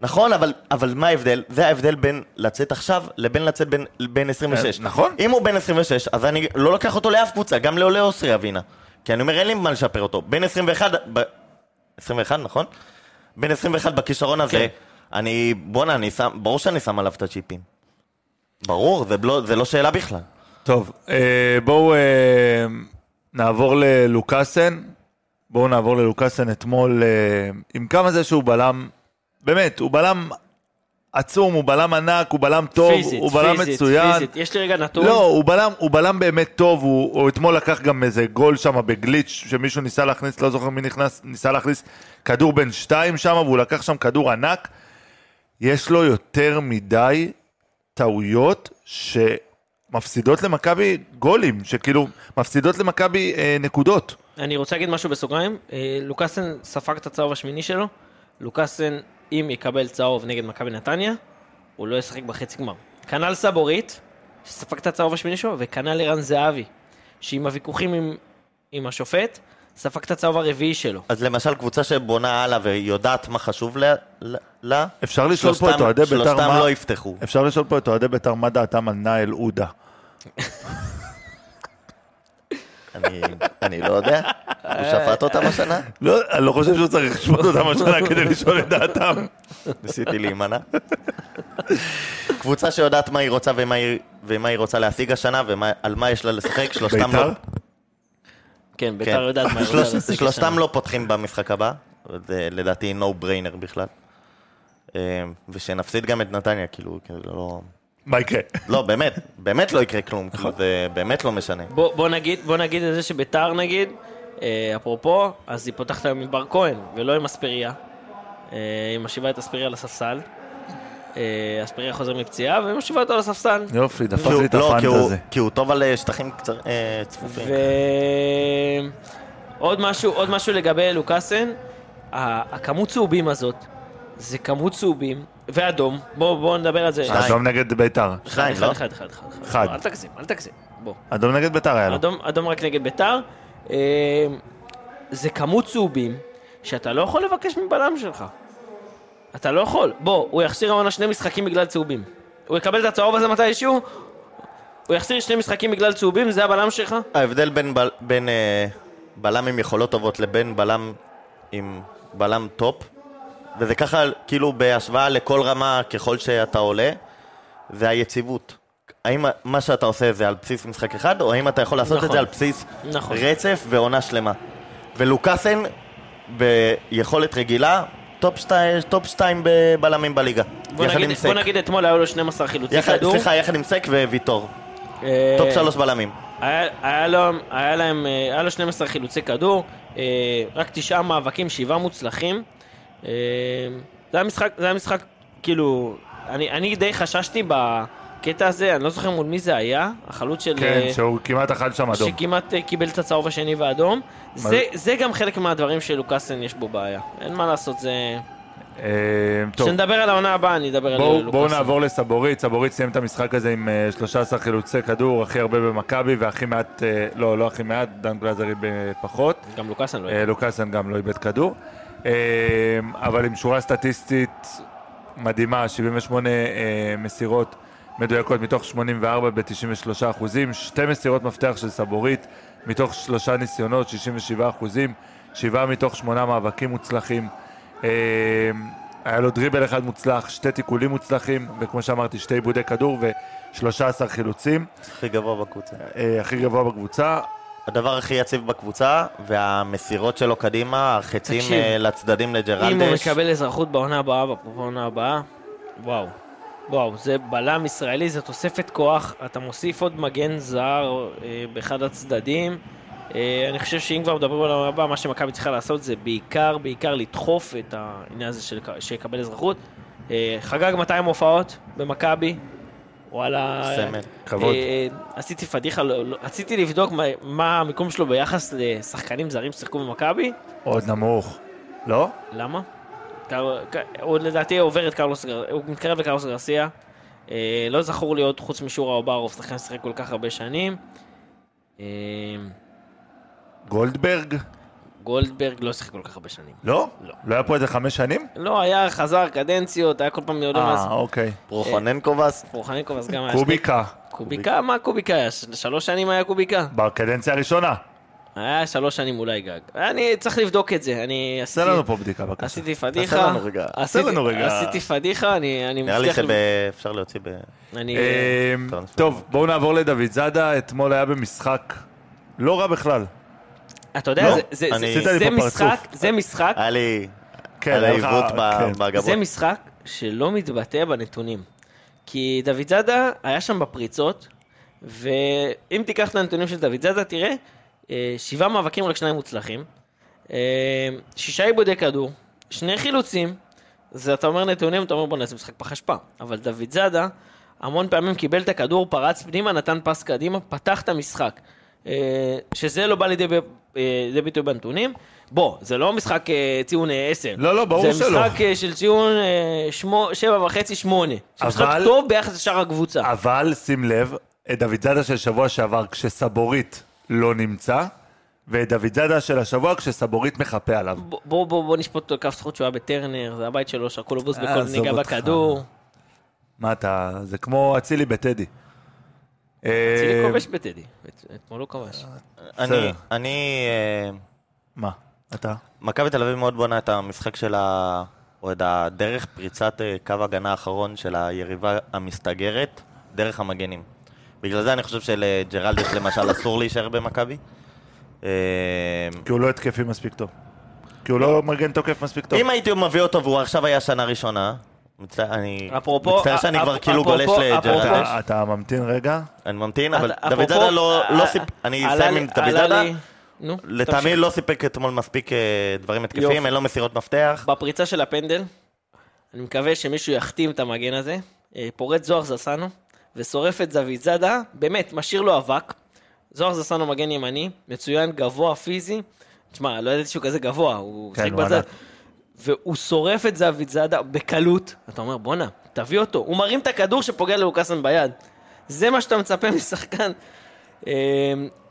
נכון, אבל, אבל מה ההבדל? זה ההבדל בין לצאת עכשיו לבין לצאת בין, בין 26. אה, נכון. אם הוא בן 26, אז אני לא לוקח אותו לאף קבוצה, גם לעולה אוסטריה ווינה. כי אני אומר, אין לי מה לשפר אותו. בין 21, ב... 21, נכון? בין 21 בכישרון הזה, כן. אני, בואנה, אני שם, ברור שאני שם עליו את הצ'יפים. ברור, זה לא, זה לא שאלה בכלל. טוב, אה, בואו אה, נעבור ללוקאסן. בואו נעבור ללוקאסן אתמול, אה, עם כמה זה שהוא בלם, באמת, הוא בלם עצום, הוא בלם ענק, הוא בלם טוב, פיזית, הוא בלם פיזית, מצוין. פיזית. יש לי רגע נתון. לא, הוא בלם, הוא בלם באמת טוב, הוא, הוא אתמול לקח גם איזה גול שם בגליץ' שמישהו ניסה להכניס, לא זוכר מי נכנס, ניסה להכניס כדור בין שתיים שם, והוא לקח שם כדור ענק. יש לו יותר מדי טעויות שמפסידות למכבי גולים, שכאילו מפסידות למכבי אה, נקודות. אני רוצה להגיד משהו בסוגריים. אה, לוקאסן ספג את הצהוב השמיני שלו. לוקאסן, אם יקבל צהוב נגד מכבי נתניה, הוא לא ישחק בחצי גמר. כנ"ל סבורית, שספג את הצהוב השמיני שלו, וכנ"ל ערן זהבי, שעם הוויכוחים עם, עם השופט, ספג את הצהוב הרביעי שלו. אז למשל, קבוצה שבונה הלאה ויודעת מה חשוב לה, לה אפשר לשאול פה את שלושתם- אוהדי בית"ר שלושתם מה... לא יפתחו. אפשר לשאול פה את אוהדי בית"ר מה דעתם על נאיל עודה. [LAUGHS] אני, אני לא יודע. הוא שפט אותם השנה? לא, אני לא חושב שהוא צריך לשפוט אותם השנה כדי לשאול את דעתם. ניסיתי להימנע. קבוצה שיודעת מה היא רוצה ומה היא, רוצה להשיג השנה ועל מה יש לה לשחק, שלושתם בית"ר? לא, כן, בית"ר כן. יודעת מה היא רוצה שלושתם. לא פותחים במשחק הבא, זה לדעתי no brainer בכלל. אה, ושנפסיד גם את נתניה, כאילו, כאילו, לא... מה יקרה? לא, באמת, באמת לא יקרה כלום, נכון. כאילו, זה באמת לא משנה. בוא, בוא, נגיד, בוא נגיד את זה שביתר נגיד, אה, אפרופו, אז היא פותחת היום עם בר כהן, ולא עם אספריה. אה, היא משיבה את אספריה לספסל. אה, אספריה חוזר מפציעה, והיא משיבה אותו לספסל. יופי, דפק כי לי את לא, כי הוא- הפאנטה כי הוא טוב על שטחים קצר- אה, צפופים. ועוד משהו, עוד משהו לגבי לוקאסן, ה- הכמות צהובים הזאת, זה כמות צהובים, ואדום, בואו בוא נדבר על זה. שניים. אדום נגד בית"ר. שניים, אחד, לא? אחד, אחד, אחד, אחד. אחד. אל תגזים, אל תגזים, בוא. אדום נגד בית"ר היה לו. אדום, אדום רק נגד ביתר. אה, זה כמות צהובים שאתה לא יכול לבקש מבלם שלך. אתה לא יכול. בוא, הוא יחסיר העונה שני משחקים בגלל צהובים. הוא יקבל את הצהוב הזה מתישהו? הוא יחסיר שני משחקים בגלל צהובים, זה הבלם שלך? ההבדל בין, בל, בין אה, בלם עם יכולות טובות לבין בלם עם בלם top, וזה ככה כאילו בהשוואה לכל רמה ככל שאתה עולה, זה היציבות. האם מה שאתה עושה זה על בסיס משחק אחד, או האם אתה יכול לעשות את נכון. זה על בסיס נכון. רצף ועונה שלמה. ולוקאסן ביכולת רגילה top שתיים- top בבלמים בליגה. בוא יחד נגיד- עם סק. בוא נגיד אתמול היו לו 12 חילוצי כדור. סליחה, יחד עם סק וויטור. אה, top שלוש בלמים. היה, היה, לו, היה להם, אה, היה לו 12 חילוצי כדור, אה, רק תשעה מאבקים, שבעה מוצלחים. אה, זה היה משחק, זה היה משחק, כאילו, אני, אני די חששתי בקטע הזה, אני לא זוכר מול מי זה היה, החלוץ של... כן, אה, שהוא כמעט אכל שם אדום. שכמעט אה, קיבל את הצהוב השני והאדום. זה, זה גם חלק מהדברים שלוקאסן יש בו בעיה. אין מה לעשות, זה... כשנדבר על העונה הבאה, אני אדבר על לוקאסן. בואו נעבור לסבורית. סבורית סיים את המשחק הזה עם אה, 13 חילוצי כדור, הכי הרבה במכבי, והכי מעט, לא, לא הכי מעט, דן גלזרי בפחות. גם לוקאסן לא אה, לוקאסן גם לא איבד כדור. אה, אבל עם שורה סטטיסטית מדהימה, 78 אה, מסירות מדויקות מתוך 84 ב-93 אחוזים, שתי מסירות מפתח של סבורית מתוך שלושה ניסיונות, 67 אחוזים, שבעה מתוך שמונה מאבקים מוצלחים. אה, היה לו דריבל אחד מוצלח, שתי תיקולים מוצלחים, וכמו שאמרתי, שתי עיבודי כדור ו-13 חילוצים, הכי גבוה בקבוצה. הכי גבוה בקבוצה. הדבר הכי יציב בקבוצה, והמסירות שלו קדימה, החצים תקשיב, אה, לצדדים אם הוא לג'רלדש. מקבל אזרחות בעונה הבאה, בעונה הבאה, וואו. וואו, זה בלם ישראלי, זה תוספת כוח, אתה מוסיף עוד מגן זר אה, באחד הצדדים. אה, אני חושב שאם כבר מדברים על העונה הבאה, מה שמכבי צריכה לעשות זה בעיקר, בעיקר לדחוף את העניין הזה של שיקבל אזרחות. אה, חגג 200 הופעות במכבי, וואלה... סמל. כבוד. אה, עשיתי פדיחה, לא- לא- רציתי לבדוק מה, המיקום שלו ביחס לשחקנים זרים ששיחקו במכבי. עוד נמוך. לא? למה? הוא לדעתי עובר את קרלוס. הוא מתקרב לקרלוס גרסיה. אה, לא זכור לי עוד חוץ משורה אוברוב, שחקן ששיחק כל כך הרבה שנים. אה, גולדברג? גולדברג לא שיחק כל כך הרבה שנים. לא? לא. לא היה פה איזה חמש שנים? לא, היה, חזר, קדנציות, היה כל פעם יורדים אז... אה, אוקיי. פרוחוננקובס. פרוחניקוב אז גם היה... קוביקה, קוביקה? מה קוביקה היה? שלוש שנים היה קוביקה? בקדנציה הראשונה. היה שלוש שנים אולי גג. אני צריך לבדוק את זה, אני עשה עשיתי... לנו פה בדיקה בבקשה. עשיתי פדיחה. לנו רגע. עשיתי- לנו רגע. עשיתי פדיחה, אני אני נראה לי מבטיח... שאפשר להוציא ב... אני... אמ, טוב, טוב, בואו נעבור לדוד זאדה. אתמול היה במשחק לא רע בכלל. אתה יודע, לא, זה- משחק, פרצוף. זה משחק, היה לי... כן, עיוות כן. בגבות. זה משחק שלא מתבטא בנתונים. כי דוד זאדה היה שם בפריצות, ואם תיקח את הנתונים של דוד זאדה, תראה, אה, שבעה מאבקים, רק שניים מוצלחים, אה, שישה עיבודי כדור, שני חילוצים, זה אתה אומר נתונים, אתה אומר בוא'נה, זה משחק פח אשפה. אבל דוד זאדה, המון פעמים קיבל את הכדור, פרץ פנימה, נתן פס קדימה, פתח את המשחק. אה, שזה לא בא לידי אה, לידי ביטוי בנתונים. בוא, זה לא משחק אה, ציון אה, 10. לא, לא, ברור זה שלא. משחק אה, של ציון אה, שמו- שבע וחצי, שמונה. זה משחק טוב ביחס לשאר הקבוצה. אבל שים לב, את דוד זאדה של שבוע שעבר כשסבורית לא נמצא, ואת דוד זאדה של השבוע כשסבורית מחפה עליו. בוא, בוא, בוא, נשפוט אותו כף זכות שהוא היה בטרנר, זה הבית שלו, שרקו לו בוז בכל נגיעה. בכדור. מה אתה, זה כמו אצילי בטדי. צילי אה, כובש בטדי, את- אתמול הוא כבש. אני... בסדר. אני... אה, מה? אתה? מכבי תל אביב מאוד בונה את המשחק של ה... או את הדרך פריצת אה, קו הגנה האחרון של היריבה המסתגרת, דרך המגנים. בגלל זה אני חושב שלג'רלדש למשל אסור להישאר במכבי. כי הוא לא התקפי מספיק טוב. כי הוא לא מגן תוקף מספיק טוב. אם הייתי מביא אותו והוא עכשיו היה שנה ראשונה, אני מצטער שאני כבר כאילו גולש לג'רלדש. אתה- ממתין רגע? אני ממתין, אבל דוד זאדה לא אה, לא סיפק, אני אסיים עם דוד זאדה. לטעמי. לא סיפק אתמול מספיק אה, דברים. התקפיים, אין לו מסירות מפתח. בפריצה של הפנדל, אני מקווה שמישהו יחתים את המגן הזה, אה, פורץ זוהר זסנו, ושורף את זווית זאדה, באמת, משאיר לו אבק. זוהר זסנו מגן ימני, מצוין, גבוה, פיזי. תשמע, לא ידעתי שהוא כזה גבוה, הוא כן, שיחק. ענק. והוא שורף את זווית זאדה בקלות. אתה אומר, בואנה, תביא אותו. הוא מרים את הכדור שפוגע ללוקאסן ביד. זה מה שאתה מצפה [LAUGHS] משחקן. אה,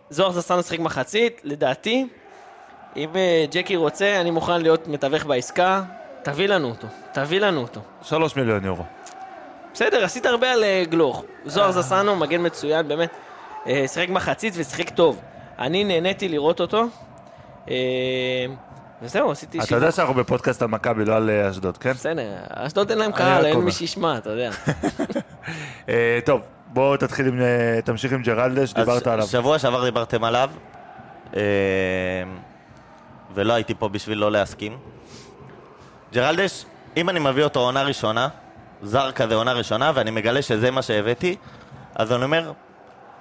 זוהר זסנו שיחק מחצית, לדעתי, אם אה, ג'קי רוצה, אני מוכן להיות מתווך בעסקה. תביא לנו אותו, תביא לנו אותו. שלוש מיליון יורו. בסדר, עשית הרבה על אה, גלוך. זוהר זסנו, מגן מצוין, באמת. אה, שיחק מחצית ושיחק טוב. אני נהניתי לראות אותו. וזהו, עשיתי אתה יודע שאנחנו בפודקאסט על מכבי, לא על אה, אשדוד, כן? בסדר, אשדוד אין להם קהל, אין. מי שישמע, אתה יודע. [LAUGHS] אה, טוב, בוא תתחיל עם... אה, תמשיך עם ג'רלדש, אז דיברת עליו. שבוע שעבר דיברתם עליו, ולא הייתי פה בשביל לא להסכים. ג'רלדש, אם אני מביא אותו עונה ראשונה, זר כזה עונה ראשונה, ואני מגלה שזה מה שהבאתי, אז אני אומר,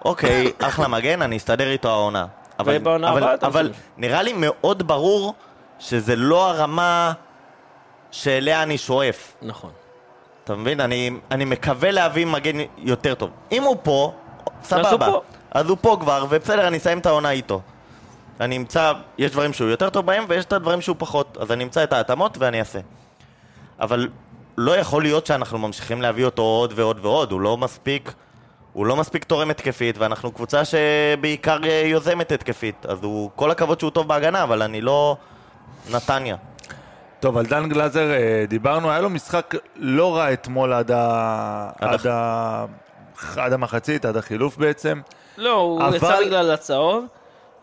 אוקיי, [COUGHS] אחלה מגן, אני אסתדר איתו העונה. אבל, אבל, אבל. נראה לי מאוד ברור שזה לא הרמה שאליה אני שואף. נכון. אתה מבין? אני, אני מקווה להביא מגן יותר טוב. אם הוא פה, סבבה. הוא פה. אז הוא פה כבר, ובסדר, אני אסיים את העונה איתו. אני אמצא, יש דברים שהוא יותר טוב בהם, ויש את הדברים שהוא פחות. אז אני אמצא את ההתאמות ואני אעשה. אבל לא יכול להיות שאנחנו ממשיכים להביא אותו עוד ועוד ועוד. הוא לא מספיק, הוא לא מספיק תורם התקפית, ואנחנו קבוצה שבעיקר יוזמת התקפית. אז הוא, כל הכבוד שהוא טוב בהגנה, אבל אני לא נתניה. טוב, על דן גלאזר אה, דיברנו, היה לו משחק לא רע אתמול עד, ה... עד עד, ה... עד המחצית, עד החילוף בעצם. לא, הוא אבל- יצא בגלל הצהוב.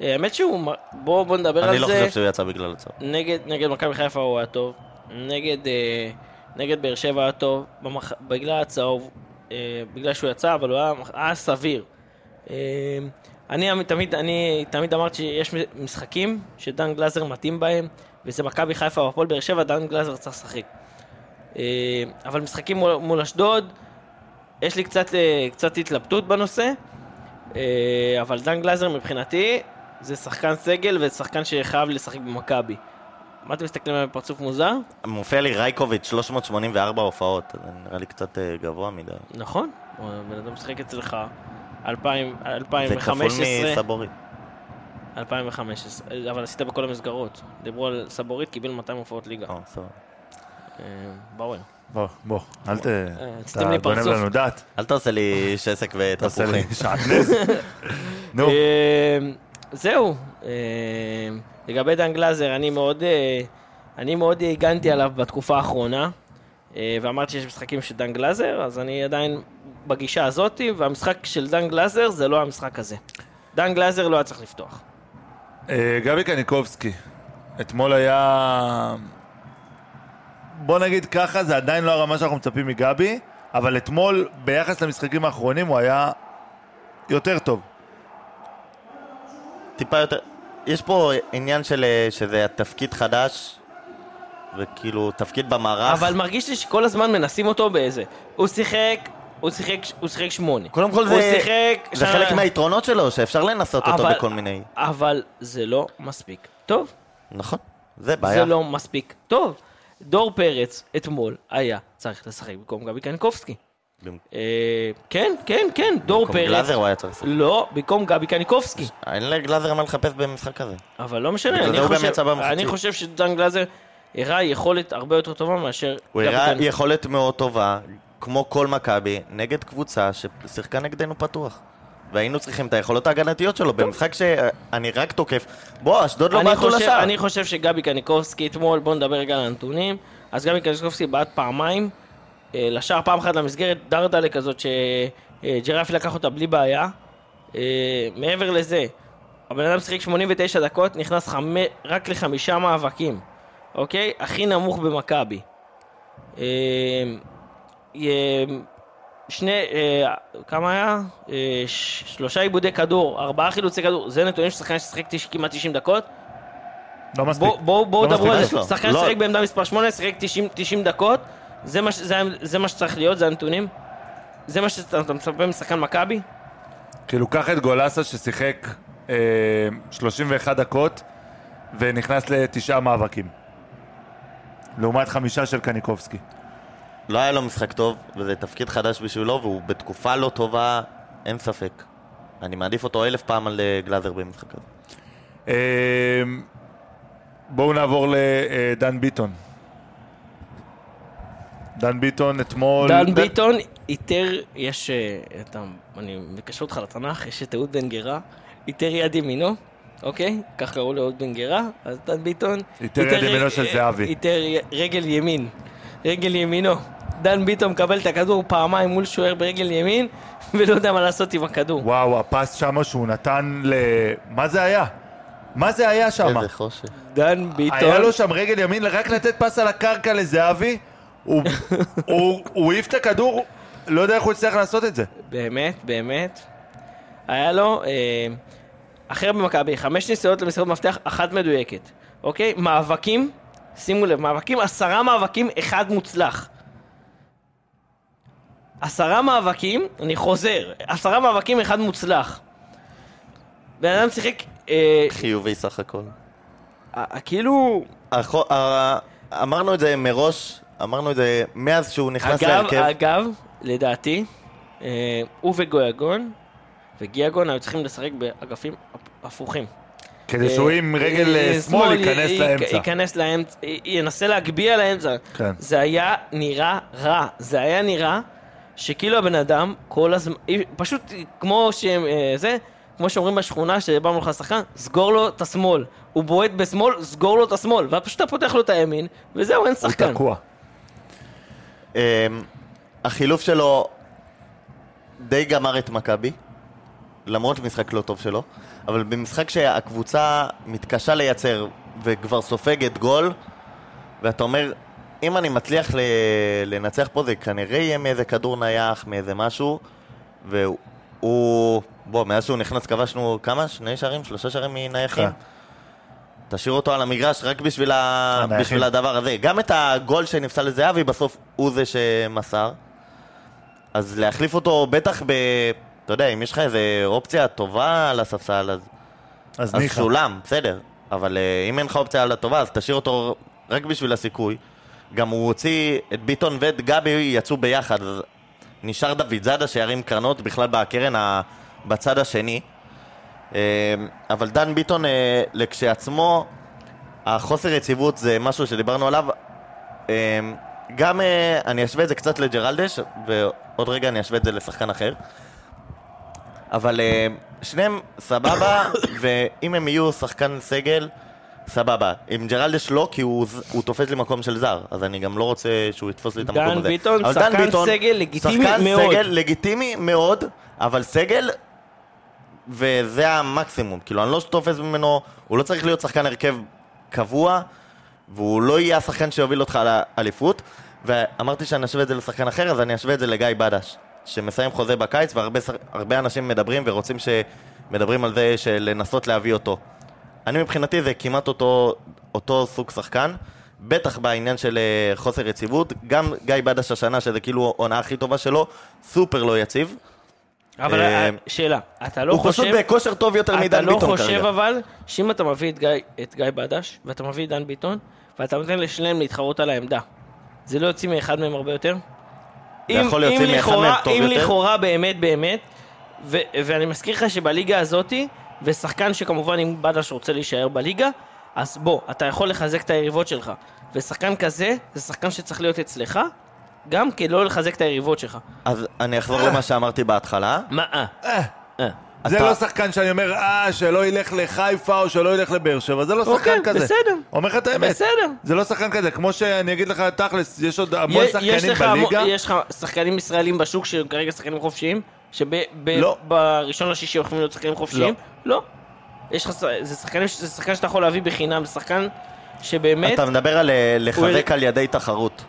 אה, האמת שהוא, מ- בוא נדבר אני על לא זה. חושב שהוא יצא בגלל הצהוב. נגד, נגד מכבי חיפה הוא היה טוב, נגד, אה, נגד באר שבע היה טוב, במח... בגלל הצהוב, בגלל שהוא יצא, אבל הוא היה, היה סביר. אני אמ- תמיד, אני תמיד אמרתי שיש משחקים שדן גלאזר מתאים בהם, וזה מכבי חיפה או הפועל באר שבע, דן גלאזר צריך לשחק. אה, אבל משחקים מול, מול אשדוד, יש לי קצת, אה, קצת התלבטות בנושא, אה, אבל דן גלאזר מבחינתי זה שחקן סגל ושחקן שחייב לשחק במכבי. מה אתם מסתכלים עליו בפרצוף מוזר? מופיע לי רייקוביץ' 384 הופעות, זה נראה לי קצת גבוה מדי. נכון, בן אדם משחק אצלך 2000, זה כפול 2015, מסבורית. 2015, אבל עשית בכל המסגרות. דיברו על סבורית, קיבל 200 הופעות ליגה. אה, סבבה. אה, באואל. בוא, בוא, אל ת... לי אתה גונב. לנו דעת, אל תעשה לי שסק [LAUGHS] תעשה לי ותפוחים. שעטנז. [LAUGHS] נו, אה, זהו, אה, לגבי דן גלאזר, אני מאוד, אה, הגנתי עליו בתקופה האחרונה, אה, ואמרתי שיש משחקים של דן גלאזר, אז אני עדיין בגישה הזאתי, והמשחק של דן גלאזר זה לא המשחק הזה. דן גלאזר לא היה צריך לפתוח. אה, גבי קניקובסקי, אתמול היה... בוא נגיד ככה, זה עדיין לא הרמה שאנחנו מצפים מגבי, אבל אתמול, ביחס למשחקים האחרונים, הוא היה יותר טוב. טיפה יותר... יש פה עניין של אה, שזה תפקיד חדש, וכאילו תפקיד במערך. אבל מרגיש לי שכל הזמן מנסים אותו באיזה... הוא שיחק, הוא שיחק, הוא שיחק שמונה. קודם כל זה, שיחק... זה שנה- חלק מהיתרונות שלו, שאפשר לנסות אותו אבל- בכל מיני... אבל זה לא מספיק טוב. נכון, זה בעיה. זה לא מספיק טוב. דור פרץ אתמול היה צריך לשחק במקום גבי קניקובסקי. במקום אה, כן, כן, כן, דור פרץ. גלאזר הוא היה צריך לשחק. לא, במקום גבי קניקובסקי. אין לגלאזר מה לחפש במשחק הזה. אבל לא משנה, אני חושב-. אני חושב שדן גלאזר הראה יכולת הרבה יותר טובה מאשר... הוא הראה יכולת מאוד טובה, כמו כל מכבי, נגד קבוצה ששיחקה נגדנו פתוח. והיינו צריכים את היכולות ההגנתיות שלו במשחק שאני רק תוקף. בוא, אשדוד לא בעטו חושב- לשער. אני חושב שגבי קניקובסקי אתמול, בואו נדבר רגע על הנתונים. אז גבי קניקובסקי בעט פעמיים, אה, לשער פעם אחת למסגרת דרדלה כזאת שג'רפי לקח אותה בלי בעיה. אה, מעבר לזה, הבן אדם שיחק 89 דקות, נכנס חמ... רק לחמישה מאבקים, אוקיי? הכי נמוך במכבי. אה, אה, שני, אה, כמה היה? שלושה עיבודי כדור, ארבעה חילוצי כדור, זה נתונים של שחקן ששיחק כמעט 90 דקות. לא מספיק. בואו בוא, בוא לא דברו על. זה, לא. שחקן לא. ששיחק בעמדה מספר 8, שיחק 90, 90 דקות, זה מה, ש- זה, זה מה שצריך להיות, זה הנתונים? זה מה שאתה אתה מצפה משחקן מכבי? כאילו, קח את גולסה ששיחק אה, 31 דקות ונכנס לתשעה מאבקים. לעומת חמישה של קניקובסקי. לא היה לו משחק טוב, וזה תפקיד חדש בשבילו, והוא בתקופה לא טובה, אין ספק. אני מעדיף אותו אלף פעם על אה, גלאזר במשחק הזה. אה, בואו נעבור לדן ביטון. דן ביטון אתמול... דן ביטון איתר, יש, אה, אתה, אני מקשר אותך לתנ"ך, יש את אהוד בן גרה, איתר יד ימינו, אוקיי? כך קראו לאהוד בן גרה, אז דן ביטון... איתר יד ימינו של אה, זהבי. איתר רגל ימין, רגל ימינו. דן ביטון מקבל את הכדור פעמיים מול שוער ברגל ימין, [LAUGHS] ולא יודע מה לעשות עם הכדור. וואו, הפס שמה שהוא נתן ל... מה זה היה? מה זה היה שם? איזה חושך. דן ביטון... היה לו שם רגל ימין רק לתת פס על הקרקע לזהבי? [LAUGHS] הוא- העיף את הכדור, לא יודע איך הוא הצליח לעשות את זה. באמת, באמת. היה לו, אה, אחר במכבי, חמש ניסיונות למסירות מפתח, אחת מדויקת. אוקיי? מאבקים, שימו לב, מאבקים, עשרה מאבקים, אחד מוצלח. עשרה מאבקים, אני חוזר, עשרה מאבקים, אחד מוצלח. בן אדם שיחק, אה, חיובי סך הכל. אה, כאילו, החו- ה- אמרנו את זה מראש, אמרנו את זה מאז שהוא נכנס אגב, להרכב. אגב, לדעתי, אה, הוא וגויגון וגיאגון היו צריכים לשחק באגפים הפ- הפוכים. כדי שהוא עם רגל אה, שמאל ייכנס לאמצע. ייכנס לאמצע, ינסה להגביה לאמצע. כן. זה היה נראה רע. זה היה נראה שכאילו הבן אדם כל הזמן, פשוט כמו שהם, אה, זה, כמו שאומרים בשכונה שבאנו לך לשחקן, סגור לו את השמאל. הוא בועט בשמאל, סגור לו את השמאל. ופשוט אתה פותח לו את הימין, וזהו, אין הוא שחקן. תקוע. אמ, החילוף שלו די גמר את מכבי, למרות משחק לא טוב שלו, אבל במשחק שהקבוצה מתקשה לייצר וכבר סופגת גול, ואתה אומר, אם אני מצליח לנצח פה זה כנראה יהיה מאיזה כדור נייח, מאיזה משהו, והוא... בוא, מאז שהוא נכנס כבשנו כמה? שני שערים? שלושה שערים מנייחים? כן. תשאיר אותו על המגרש רק בשביל, ה... בשביל הדבר הזה. גם את הגול שנפסל לזהבי, בסוף הוא זה שמסר. אז להחליף אותו, בטח ב... אתה יודע, אם יש לך איזה אופציה טובה על הספסל, אז, אז אז ניחא. סולם, בסדר. אבל אה, אם אין לך אופציה על הטובה, אז תשאיר אותו רק בשביל הסיכוי. גם הוא הוציא את ביטון ואת גבי יצאו ביחד, אז נשאר דוד זאדה שירים קרנות בכלל בקרן ה... בצד השני. אה, אבל דן ביטון אה, לכשעצמו, החוסר יציבות זה משהו שדיברנו עליו. גם אני אשווה את זה קצת לג'רלדש, ועוד רגע אני אשווה את זה לשחקן אחר. אבל אה, שניהם סבבה, [COUGHS] ואם הם יהיו שחקן סגל, סבבה. עם ג'רלדש לא, כי הוא, הוא תופס לי מקום של זר, אז אני גם לא רוצה שהוא יתפוס לי את המקום דן הזה. ביטון, אבל שחקן סגל לגיטימי שחקן מאוד. סגל לגיטימי מאוד, אבל סגל, וזה המקסימום. כאילו, אני לא תופס ממנו, הוא לא צריך להיות שחקן הרכב קבוע, והוא לא יהיה השחקן שיוביל אותך לאליפות. ואמרתי שאני אשווה את זה לשחקן אחר, אז אני אשווה את זה לגיא בדש, שמסיים חוזה בקיץ, והרבה אנשים מדברים ורוצים שמדברים על זה של לנסות להביא אותו. אני מבחינתי זה כמעט אותו, אותו סוג שחקן, בטח בעניין של אה, חוסר יציבות. גם גיא בדש השנה, שזה כאילו העונה הכי טובה שלו, סופר לא יציב. אבל אה, אה, שאלה, אתה לא הוא חושב... פשוט בכושר טוב יותר אתה מדן לא ביטון חושב כרגע. אבל, שאם אתה מביא את גיא, את גיא בדש, ואתה מביא את דן ביטון, ואתה נותן לשניהם להתחרות על העמדה, זה לא יוציא מאחד מהם הרבה יותר? זה יכול להוציא מאחד לכאורה- אם יותר? לכאורה באמת באמת, ו- ואני מזכיר לך שבליגה הזאתי, ושחקן שכמובן אם בדש רוצה להישאר בליגה, אז בוא, אתה יכול לחזק את היריבות שלך. ושחקן כזה, זה שחקן שצריך להיות אצלך, גם כדי לא לחזק את היריבות שלך. אז אני אחזור למה שאמרתי בהתחלה. מה אה? אה. זה אתה- לא שחקן שאני אומר, אה, שלא ילך לחיפה או שלא ילך לבאר שבע, זה לא אוקיי, שחקן כזה. בסדר. אומר לך את האמת. בסדר. זה לא שחקן כזה, כמו שאני אגיד לך תכלס, יש עוד המון שחקנים בליגה. יש לך שחקנים ישראלים בשוק שהם כרגע שחקנים חופשיים? לא. שבראשון לשישי הולכים להיות שחקנים חופשיים? לא. יש לך, זה שחקנים, זה שחקן שאתה יכול להביא בחינם, זה שחקן שבאמת, אתה מדבר על אה, לחזק הוא- על ידי תחרות.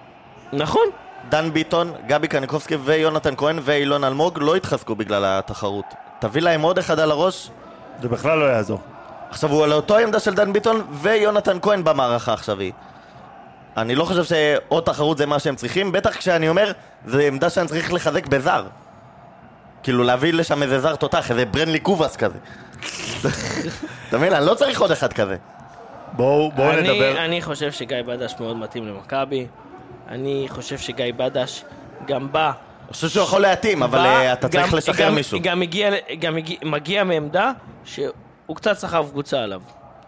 נכון, דן ביטון, גבי קניקובסקי ויונתן כהן ואילון אלמוג לא התחזקו בגלל התחרות. תביא להם עוד אחד על הראש. זה בכלל לא יעזור. עכשיו הוא על אותו עמדה של דן ביטון ויונתן כהן במערכה העכשווית. אני לא חושב שעוד תחרות זה מה שהם צריכים, בטח כשאני אומר, זו עמדה שאני צריך לחזק בזר. כאילו להביא לשם איזה זר תותח, איזה ברנלי קובאס כזה. [LAUGHS] אתה מבין? אני לא צריך עוד אחד כזה. בואו בואו אני, נדבר. אני חושב שגיא בדש מאוד מתאים למכבי, אני חושב שגיא בדש גם בא, אני חושב שהוא יכול להתאים, אבל אה, אתה צריך גם- לשחרר גם- מישהו. גם, מגיע, גם מגיע, מגיע מעמדה שהוא קצת סחב קבוצה עליו.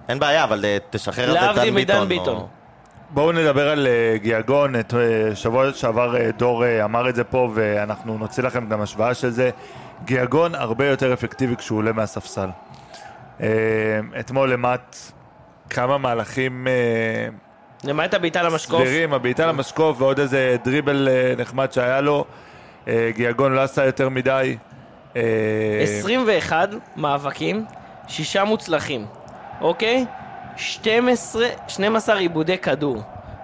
אין בעיה, אבל אה, תשחרר את זה להבדיל דן ביטון. מדן ביטון. או- בואו נדבר על אה, גיאגון, את, אה, שבוע שעבר אה, דור אה, אמר את זה פה ואנחנו נוציא לכם גם השוואה של זה. גיאגון הרבה יותר אפקטיבי כשהוא עולה מהספסל. אה, אתמול למט כמה מהלכים אה, למעט הבעיטה למשקוף, סבירים, הבעיטה למשקוף ועוד איזה דריבל אה, נחמד שהיה לו. אה, גיאגון לא עשה יותר מדי. אה, 21 מאבקים, שישה מוצלחים, אוקיי? 12, 12 עיבודי כדור.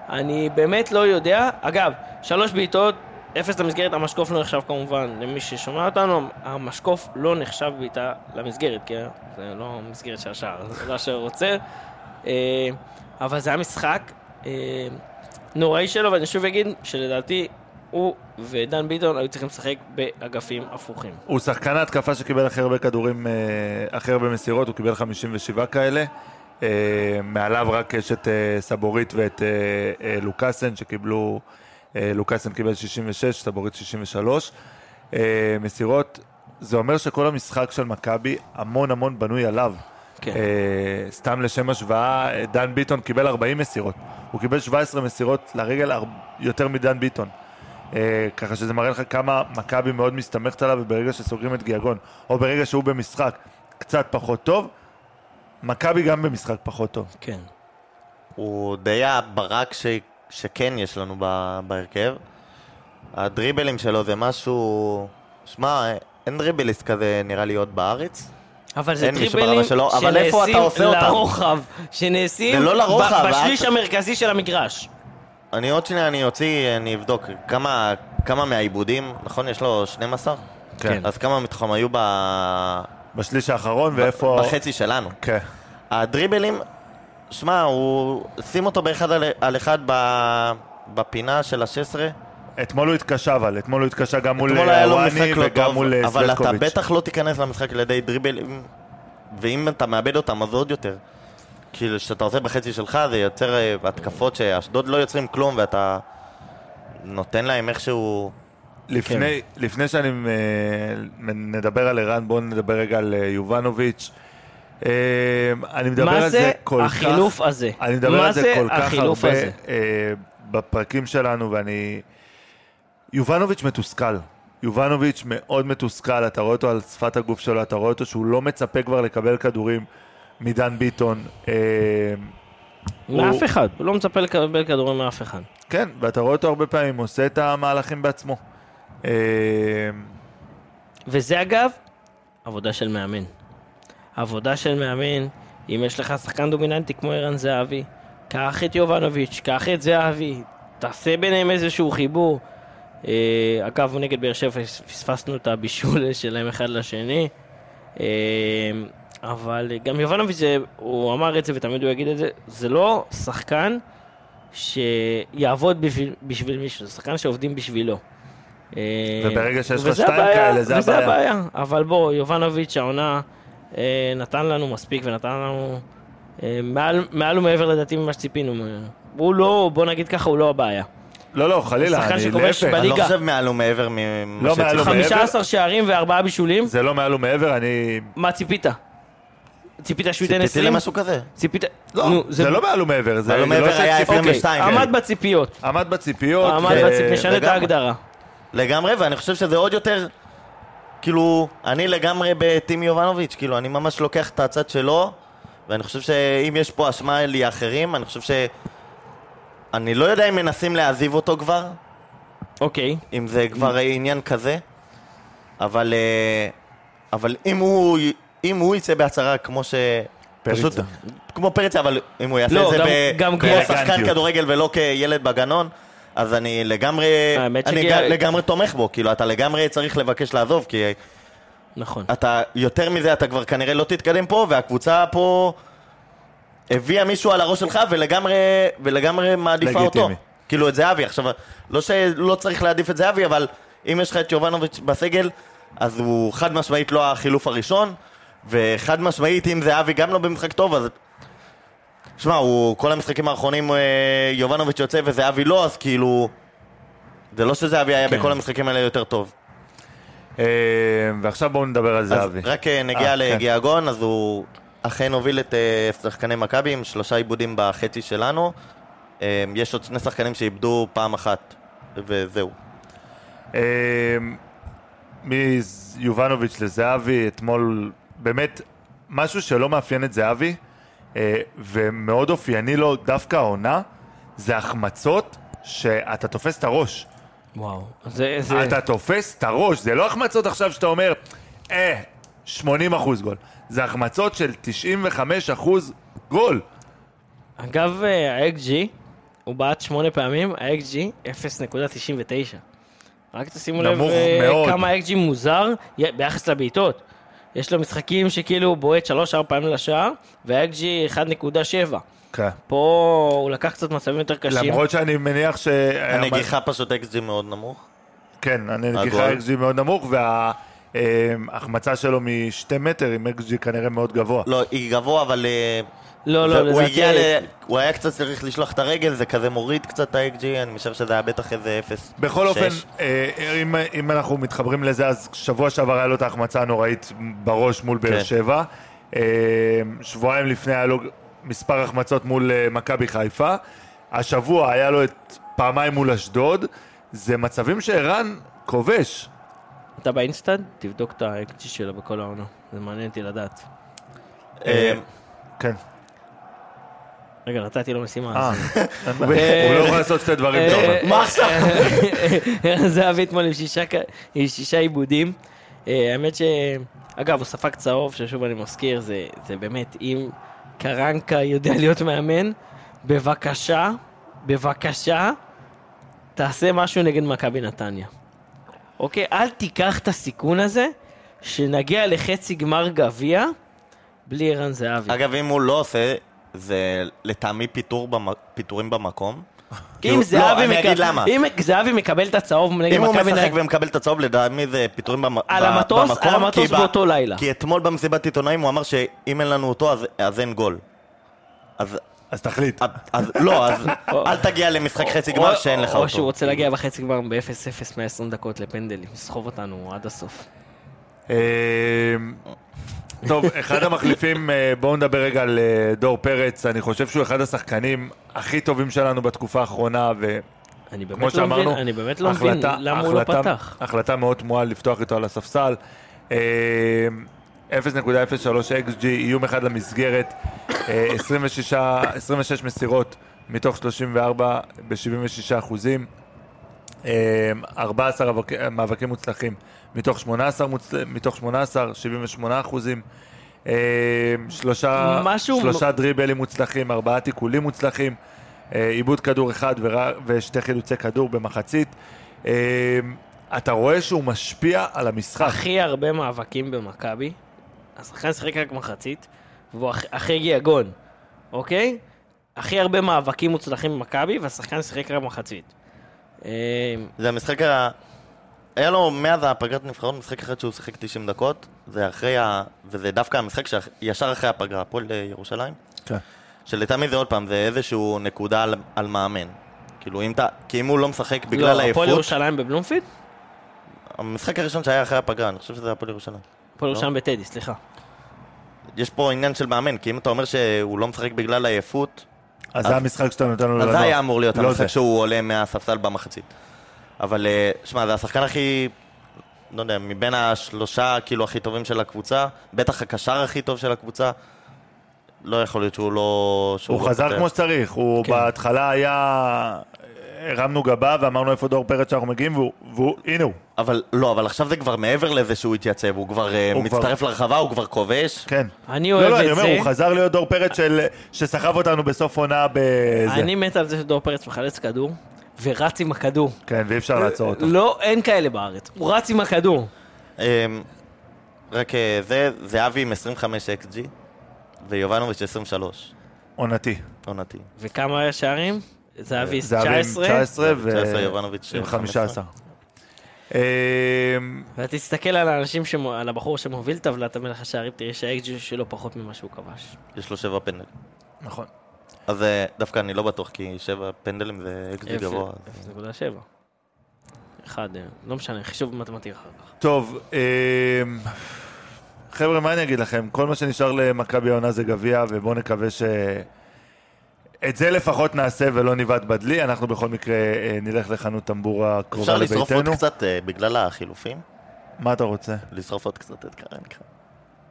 אני באמת לא יודע. אגב, שלוש בעיטות, אפס למסגרת, המשקוף לא נחשב כמובן, למי ששומע אותנו, המשקוף לא נחשב בעיטה למסגרת, כי זה לא מסגרת של השער, זה לא שהוא רוצה. אה, אבל זה היה משחק אה, נוראי שלו, ואני שוב אגיד שלדעתי הוא ודן ביטון היו צריכים לשחק באגפים הפוכים. הוא שחקן ההתקפה שקיבל הכי הרבה כדורים, אה, הכי הרבה מסירות, הוא קיבל 57 כאלה. אה, מעליו רק יש את אה, סבורית ואת לוקאסן שקיבלו, לוקאסן קיבל 66, סבורית 63. אה, מסירות, זה אומר שכל המשחק של מכבי המון המון בנוי עליו. כן. אה, סתם לשם השוואה, אה, דן ביטון קיבל 40 מסירות. הוא קיבל 17 מסירות לרגל יותר מדן ביטון. אה, ככה שזה מראה לך כמה מכבי מאוד מסתמכת עליו, וברגע שסוגרים את גיאגון, או ברגע שהוא במשחק קצת פחות טוב, מכבי גם במשחק פחות טוב. כן. הוא די הברק ש... שכן יש לנו ב... בהרכב. הדריבלים שלו זה משהו... שמע, אין דריבליסט כזה נראה לי עוד בארץ. אבל זה שלו, אבל איפה אתה עושה אותם? לרוחב, שנעשים לא לרוחב, בשליש המרכזי של המגרש. אני עוד שנייה, אני אוציא, אני אבדוק כמה, כמה מהעיבודים, נכון? יש לו 12? כן. אז כמה מתוכם היו ב... בשליש האחרון, ואיפה... בחצי שלנו. כן. הדריבלים, שמע, הוא... שים אותו באחד על, על אחד ב... בפינה של ה-16. אתמול הוא התקשה אבל, אתמול הוא התקשה גם מול אתמול היה לו וואני משחק לא וגם טוב, מול אה, אבל אתה סלטקוביץ'. בטח לא תיכנס למשחק על ידי דריבלים, ואם אתה מאבד אותם, אז עוד יותר. כאילו, כשאתה עושה בחצי שלך, זה יוצר אה, התקפות שאשדוד לא יוצרים כלום, ואתה נותן להם איכשהו... לפני, כן. לפני שאני אה, נדבר על ערן, בואו נדבר רגע על אה, יובנוביץ'. אני מדבר מה על זה זה כל כך... החילוף הזה? אני מדבר מה על זה זה כל כך הרבה הזה? בפרקים שלנו, ואני... יובנוביץ' מתוסכל. יובנוביץ' מאוד מתוסכל, אתה רואה אותו על שפת הגוף שלו, אתה רואה אותו שהוא לא מצפה כבר לקבל כדורים מדן ביטון. אה, מאף הוא- אחד, הוא לא מצפה לקבל כדורים מאף אחד. כן, ואתה רואה אותו הרבה פעמים עושה את המהלכים בעצמו. אה, וזה אגב, עבודה של מאמן. עבודה של מאמן, אם יש לך שחקן דומיננטי כמו ערן זהבי, קח את יובנוביץ', קח את זהבי, תעשה ביניהם איזשהו חיבור. אה, אגב, נגד באר שבע פספסנו את הבישול [LAUGHS] שלהם אחד לשני. אה, אבל גם יובנוביץ', הוא אמר את זה ותמיד הוא יגיד את זה, זה לא שחקן שיעבוד בשביל, בשביל מישהו, זה שחקן שעובדים בשבילו. אה, וברגע שיש לך וזה שתיים הבעיה, כאלה, זה וזה הבעיה. הבעיה. אבל בוא, יובנוביץ' העונה אה, נתן לנו מספיק ונתן לנו אה, מעל, מעל ומעבר לדעתי ממה שציפינו. הוא לא, בוא נגיד ככה, הוא לא הבעיה. לא, לא, חלילה, אני להפך. אני לא. חושב מעל ומעבר ממה לא שציפיתי. ומעבר. 15 שערים וארבעה בישולים, זה לא מעל ומעבר, אני... מה ציפית? ציפית שהוא ייתן ציפיתי 20? למשהו כזה. ציפית... לא, נו, זה לא מעל ומעבר, זה מעל לא ומעבר היה שציפיתי. 22. אוקיי, כן. עמד בציפיות. עמד בציפיות. עמד ו- בציפיות, נשנה את. ההגדרה. לגמרי, ואני חושב שזה עוד יותר, כאילו, אני לגמרי בטים יובנוביץ', כאילו, אני ממש לוקח את הצד שלו, ואני חושב שאם יש פה אשמה לי אחרים, אני חושב ש... אני לא יודע אם מנסים להעזיב אותו כבר, אוקיי. אם זה כבר עניין כזה, אבל, אה, אבל אם הוא, אם הוא יצא בהצהרה כמו ש... פריצה. פשוט, כמו פריצה, אבל אם הוא יעשה לא, את זה גם- ב- גם כמו. שחקן. כדורגל ולא כילד בגנון, אז אני לגמרי, אני ג- לגמרי תומך בו, כאילו אתה לגמרי צריך לבקש לעזוב, כי נכון. אתה, יותר מזה אתה כבר כנראה לא תתקדם פה, והקבוצה פה הביאה מישהו על הראש שלך ולגמרי, ולגמרי מעדיפה אותו. לגיטימי. כאילו את זהבי, עכשיו, לא שלא צריך להעדיף את זהבי, אבל אם יש לך את יובנוביץ' בסגל, אז הוא חד משמעית לא החילוף הראשון, וחד משמעית אם זהבי גם לא במשחק טוב, אז... שמע, הוא, כל המשחקים האחרונים אה, יובנוביץ' יוצא וזהבי לא, אז כאילו... זה לא שזהבי היה כן. בכל המשחקים האלה יותר טוב. אה, ועכשיו בואו נדבר על אז זהבי. רק אה, נגיע אה, כן. לגיאגון, אז הוא אכן הוביל את שחקני מכבי עם שלושה עיבודים בחצי שלנו. יש עוד שני שחקנים שאיבדו פעם אחת, וזהו. מיובנוביץ' לזהבי, אתמול באמת משהו שלא מאפיין את זהבי, אה, ומאוד אופייני לו דווקא העונה, זה החמצות שאתה תופס את הראש. וואו. זה... זה... אתה תופס את הראש, זה לא החמצות עכשיו שאתה אומר, אה, 80 אחוז גול. זה החמצות של 95 אחוז גול. אגב, אה, ה-XG, הוא בעט שמונה פעמים, ה-XG 0.99. רק תשימו לב אה, מאוד. כמה ה-XG מוזר ביחס לבעיטות. יש לו משחקים שכאילו הוא בועט 3-4 פעמים לשער, וה-XG 1.7. כן. פה הוא לקח קצת מצבים יותר קשים. למרות שאני מניח ש... הנגיחה פשוט אקסג'י מאוד נמוך. כן, הנגיחה. XG מאוד נמוך, וההחמצה שלו משתי מטר עם XG כנראה מאוד גבוה. לא, היא גבוה, אבל... אה, לא, לא, לדעתי... הגיע ל... הוא היה קצת צריך לשלוח את הרגל, זה כזה מוריד קצת את ה-XG, אני חושב שזה היה בטח איזה 0. בכל אופן, אה, אם, אם אנחנו מתחברים לזה, אז שבוע שעבר היה לו את ההחמצה הנוראית בראש מול באר כן. שבע. אה, שבועיים לפני היה לו מספר החמצות מול מכבי חיפה. השבוע היה לו את פעמיים מול אשדוד. זה מצבים שערן כובש. אתה באינסטנט? תבדוק את האקג'י שלו בכל העונה. זה מעניין אותי לדעת. אה, כן. רגע, נתתי לו משימה. אה, הוא לא יכול לעשות שתי דברים אה, טובה. מה עכשיו? ערן זהבי אתמול עם שישה עיבודים. אה, האמת ש... אגב, הוא ספג צהוב, ששוב אני מזכיר, זה זה באמת, אם קרנקה יודע להיות מאמן, בבקשה, בבקשה, תעשה משהו נגד מכבי נתניה. אוקיי? אל תיקח את הסיכון הזה, שנגיע לחצי גמר גביע, בלי ערן זהבי. אגב, אם הוא לא עושה, זה לטעמי פיטור במ- פיטורים במקום. כי אם הוא- זהבי לא, אני מק- אגיד למה. אם זהבי מקבל את הצהוב נגד אם הוא מכבי משחק. ומקבל את הצהוב, לדעתי זה פיטורים במ- על המטוס- במקום. על המטוס באותו לילה. כי אתמול במסיבת עיתונאים הוא אמר שאם אין לנו אותו, אז- אז אין גול. אז אז תחליט. אז לא, אז אל תגיע למשחק חצי גמר שאין לך או שהוא אותו. רוצה להגיע בחצי גמר ב-0-0 120 דקות לפנדלים, לסחוב אותנו עד הסוף. אה, טוב, אחד המחליפים, אה, בואו נדבר רגע על אה, דור פרץ, אני חושב שהוא אחד השחקנים הכי טובים שלנו בתקופה האחרונה, אני וכמו באמת לא מבין, שאמרנו, אני באמת לא מבין החלטה- למה הוא לא פתח. החלטה מאוד תמוהה לפתוח איתו על הספסל. אה, 0.03 XG, איום אחד למסגרת, אה, 26, 26 מסירות מתוך 34 ב-76 אחוזים. אה, 14 מאבק- מאבקים מוצלחים מתוך 18, מוצל... מתוך 18 78 אחוזים. אה, שלושה, משהו- שלושה דריבלים מוצלחים, ארבעה תיקולים מוצלחים, אה, עיבוד כדור אחד. ושתי חילוצי כדור במחצית. אה, אתה רואה שהוא משפיע על המשחק. הכי הרבה מאבקים במכבי, השחקן שיחק רק מחצית, והוא הכי גייגון, אוקיי? הכי הרבה מאבקים מוצלחים במכבי, והשחקן שיחק רק מחצית. אה, זה המשחק ה... היה לו מאז הפגרת נבחרות משחק אחד שהוא שיחק 90 דקות, זה אחרי ה... וזה דווקא המשחק שישר אחרי הפגרה, הפועל אה, ירושלים. כן. שלטעמי זה עוד פעם, זה איזשהו נקודה על, על מאמן. כאילו אם אתה... כי אם הוא לא משחק בגלל לא, עייפות... הפועל ירושלים בבלומפילד? המשחק הראשון שהיה אחרי הפגרה, אני חושב שזה הפועל ירושלים. הפועל לא. ירושלים בטדי, סליחה. יש פה עניין של מאמן, כי אם אתה אומר שהוא לא משחק בגלל עייפות, אז זה המשחק שאתה נותן לו אז לנוח. זה היה אמור להיות לא המשחק זה. שהוא עולה מהספסל במחצית. אבל, אה, שמע, זה השחקן הכי, לא יודע, מבין השלושה, כאילו, הכי טובים של הקבוצה, בטח הקשר הכי טוב של הקבוצה, לא יכול להיות שהוא לא... שהוא הוא לא חזר. כמו שצריך, הוא כן. בהתחלה היה... הרמנו גבה ואמרנו איפה דור פרץ שאנחנו מגיעים, והוא- הנה הוא, אבל, לא, אבל עכשיו זה כבר מעבר לזה שהוא התייצב, הוא כבר אה, כבר- מצטרף לרחבה, הוא כבר כובש. כן. אני לא, אוהב לא, אני את אומר, זה. הוא חזר להיות דור פרץ של- שסחב אותנו בסוף עונה בזה. אני מת על זה שדור פרץ מחלץ כדור, ורץ עם הכדור. כן, ואי אפשר לעצור אותו. לא, אין כאלה בארץ. הוא רץ עם הכדור. אה, רק אה, זה, זהבי עם 25 XG, ויובנוביץ' 23, עונתי. עונתי. וכמה שערים? זהבי זהבי עם 19, 19 19, יובנוביץ' עם עם 15. אמ, ואתה תסתכל על האנשים, שמו- על הבחור שמוביל טבלת המלך השערים, תראה שהאקג'י שלו פחות ממה שהוא כבש. יש לו שבע פנדלים. נכון. אז אה, דווקא אני לא בטוח, כי שבע פנדלים זה XG גבוה. 0.7. אחד, אה, לא משנה, חישוב מתמטי אחר כך. טוב, אמ, חבר'ה, מה אני אגיד לכם? כל מה שנשאר למכבי העונה זה גביע, ובואו נקווה ש... את זה לפחות נעשה ולא נבעט בדלי, אנחנו בכל מקרה אה, נלך לחנות טמבורה קרובה אפשר לשרוף עוד לביתנו. קצת אה, בגלל החילופים? מה אתה רוצה? לשרוף עוד קצת את קרנקה.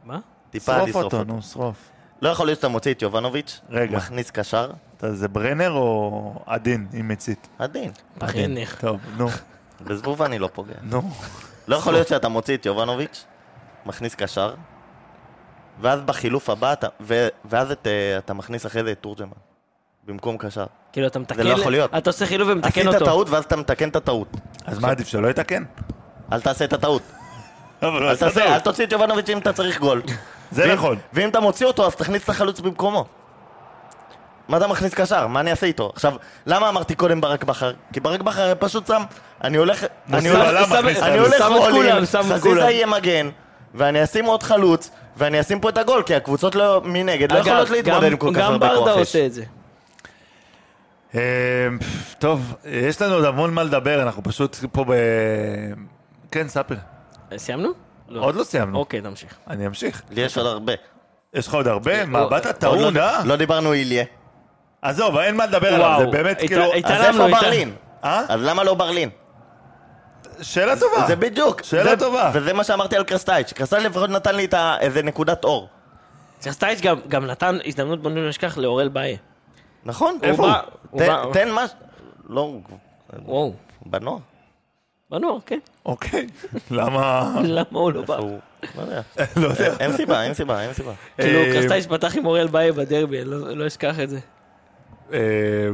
מה? טיפה שרוף לשרוף אותו, אותו. נו, שרוף. לא יכול להיות שאתה מוציא את יובנוביץ', רגע. מכניס קשר, זה ברנר או עדין עם מצית? עדין. ברנר. טוב, נו, [LAUGHS] בזבוב אני לא פוגע. נו. לא יכול להיות שאתה מוציא את יובנוביץ', מכניס קשר, ואז בחילוף הבא, אתה- ו- ואז את, אה, אתה מכניס אחרי זה את תורג'מן. במקום קשר. כאילו אתה מתקן, לא יכול להיות. אתה עושה חילוב ומתקן עשית אותו. טעות ואז אתה מתקן את הטעות. אז מה עדיף, שלא יתקן? אל תעשה את הטעות. [LAUGHS] אל תעשה. תוציא את יובנוביץ' אם אתה צריך גול. [LAUGHS] זה נכון. ואם אתה מוציא אותו, אז תכניס את החלוץ במקומו. מה אתה מכניס קשר? מה אני אעשה איתו? עכשיו, למה אמרתי קודם ברק בכר? כי ברק בכר פשוט שם, אני הולך, אני הולך, את חזיזה. יהיה מגן, ואני אשים עוד חלוץ, ואני אשים פה את הגול, כי הקבוצות לא, מנגד לא יכולות להתמודד גם- עם כל כך גם הרבה ברדה כוח אש. עושה את זה. אה, טוב, יש לנו עוד המון מה לדבר, אנחנו פשוט פה ב... כן, ספר. סיימנו? עוד לא סיימנו. אוקיי, נמשיך. אני אמשיך. לי יש עוד הרבה. יש לך עוד הרבה? מה, עוד- באת עוד טעון, לא- אה? לא דיברנו איליה. עזוב, אין מה לדבר עליו, זה באמת כאילו... אז איפה ברלין? אה? אז למה לא ברלין? שאלה טובה. זה בדיוק. שאלה טובה. וזה מה שאמרתי על קרסטייץ'. קרסטייץ' לפחות נתן לי איזה נקודת אור. סטייץ' גם- גם נתן הזדמנות, בוא נשכח, לאורל באי. נכון? איפה הוא תן- מה... לא... וואו, בנוער. בנוער, כן. אוקיי. [LAUGHS] למה... למה הוא לא בא? לא יודע. [LAUGHS] לא יודע. אין סיבה, אין סיבה, אין סיבה. כאילו, אה, קרסטייץ' פתח עם אוריאל באי בדרבי, לא לא אשכח את זה. אה,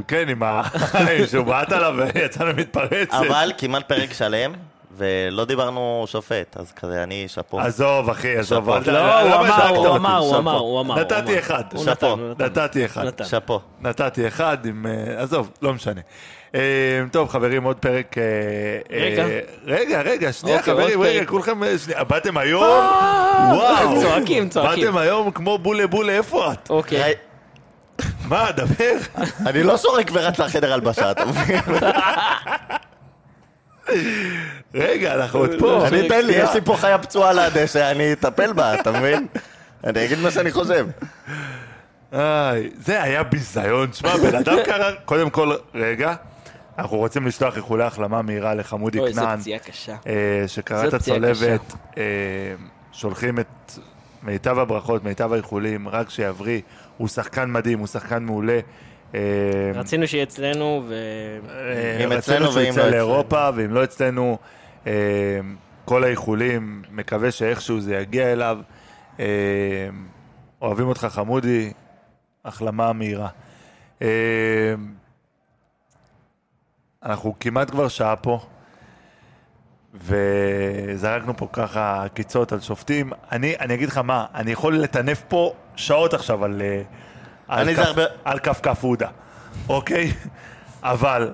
כן, עם ה... [LAUGHS] שהוא בעט עליו ויצאנו מתפרצת. אבל כמעט פרק שלם, ולא דיברנו שופט, אז כזה אני שאפו. עזוב, אחי, עזוב. שאפו. לא, הוא אמר, הוא? אמר, הוא. אמר, הוא אמר. הוא נתתי. אחד. שאפו. נתתי אחד. שאפו. נתתי אחד עם... אה, עזוב, לא משנה. אה, טוב, חברים, עוד פרק... אה, רגע. רגע, רגע, שנייה, אוקיי, חברים, רגע. כולכם... באתם היום? וואו. [LAUGHS] צועקים, צועקים. באתם היום כמו בולה בולה, איפה את? אוקיי. מה, דבר. אני לא שורק ורץ לחדר הלבשה, אתה מבין? [LAUGHS] רגע, אנחנו עוד פה. אני אתן לי. יש לי פה חיה פצועה על הדשא, אני אטפל בה, אתה מבין? אני אגיד מה שאני חושב. איי, זה היה ביזיון. שמע, בן אדם קרא... קודם כל, רגע, אנחנו רוצים לשלוח איחולי החלמה מהירה לחמודי אוי, זו כנען. פציעה קשה. אה, שקרא את הצולבת, אה, שולחים את מיטב הברכות, מיטב האיחולים, רק שיבריא. הוא שחקן מדהים, הוא שחקן מעולה. אה, רצינו שיהיה אצלנו, ו... אה, אם אצלנו ואם לא לאירופה, ואם לא אצלנו, אה, כל האיחולים, מקווה שאיכשהו זה יגיע אליו. אוהבים אותך חמודי, החלמה מהירה. אנחנו כמעט כבר שעה פה, וזרקנו פה ככה עקיצות על שופטים. אני, אני אגיד לך מה, אני יכול לטנף פה שעות עכשיו על, על, אני זה הרבה- על כף כף עודה, אוקיי? אבל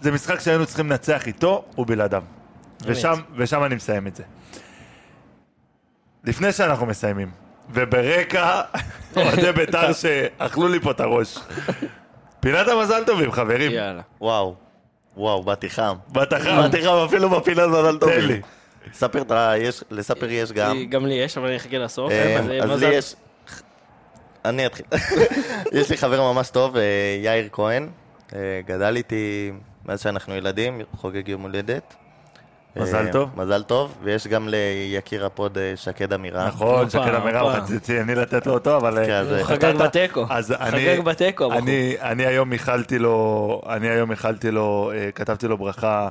זה משחק שהיינו צריכים לנצח איתו ובלעדיו. ושם, ושם אני מסיים את זה. לפני שאנחנו מסיימים, וברקע [LAUGHS] אוהדי בית"ר שאכלו לי פה את הראש. פינת המזל טובים, חברים. יאללה. וואו, וואו, באתי חם. באת חם. באתי חם אפילו בפינה מזל טוב. תן לי. ספר, יש- לספר יש גם. גם לי יש, אבל אני אחכה לסוף. אה, אה, אז לי יש... אני אתחיל. [LAUGHS] יש לי חבר ממש טוב, אה, יאיר כהן. אה, גדל איתי מאז שאנחנו ילדים, חוגג יום הולדת. מזל אה, טוב. מזל טוב, ויש גם ליקיר הפוד שקד אמירה. נכון, שקד אמירה. רציתי אני לתת לו אותו, אבל... הוא חגג בתיקו. אז אני... חגג בתיקו. אני, היום איחלתי לו, אני היום איחלתי לו, כתבתי לו ברכה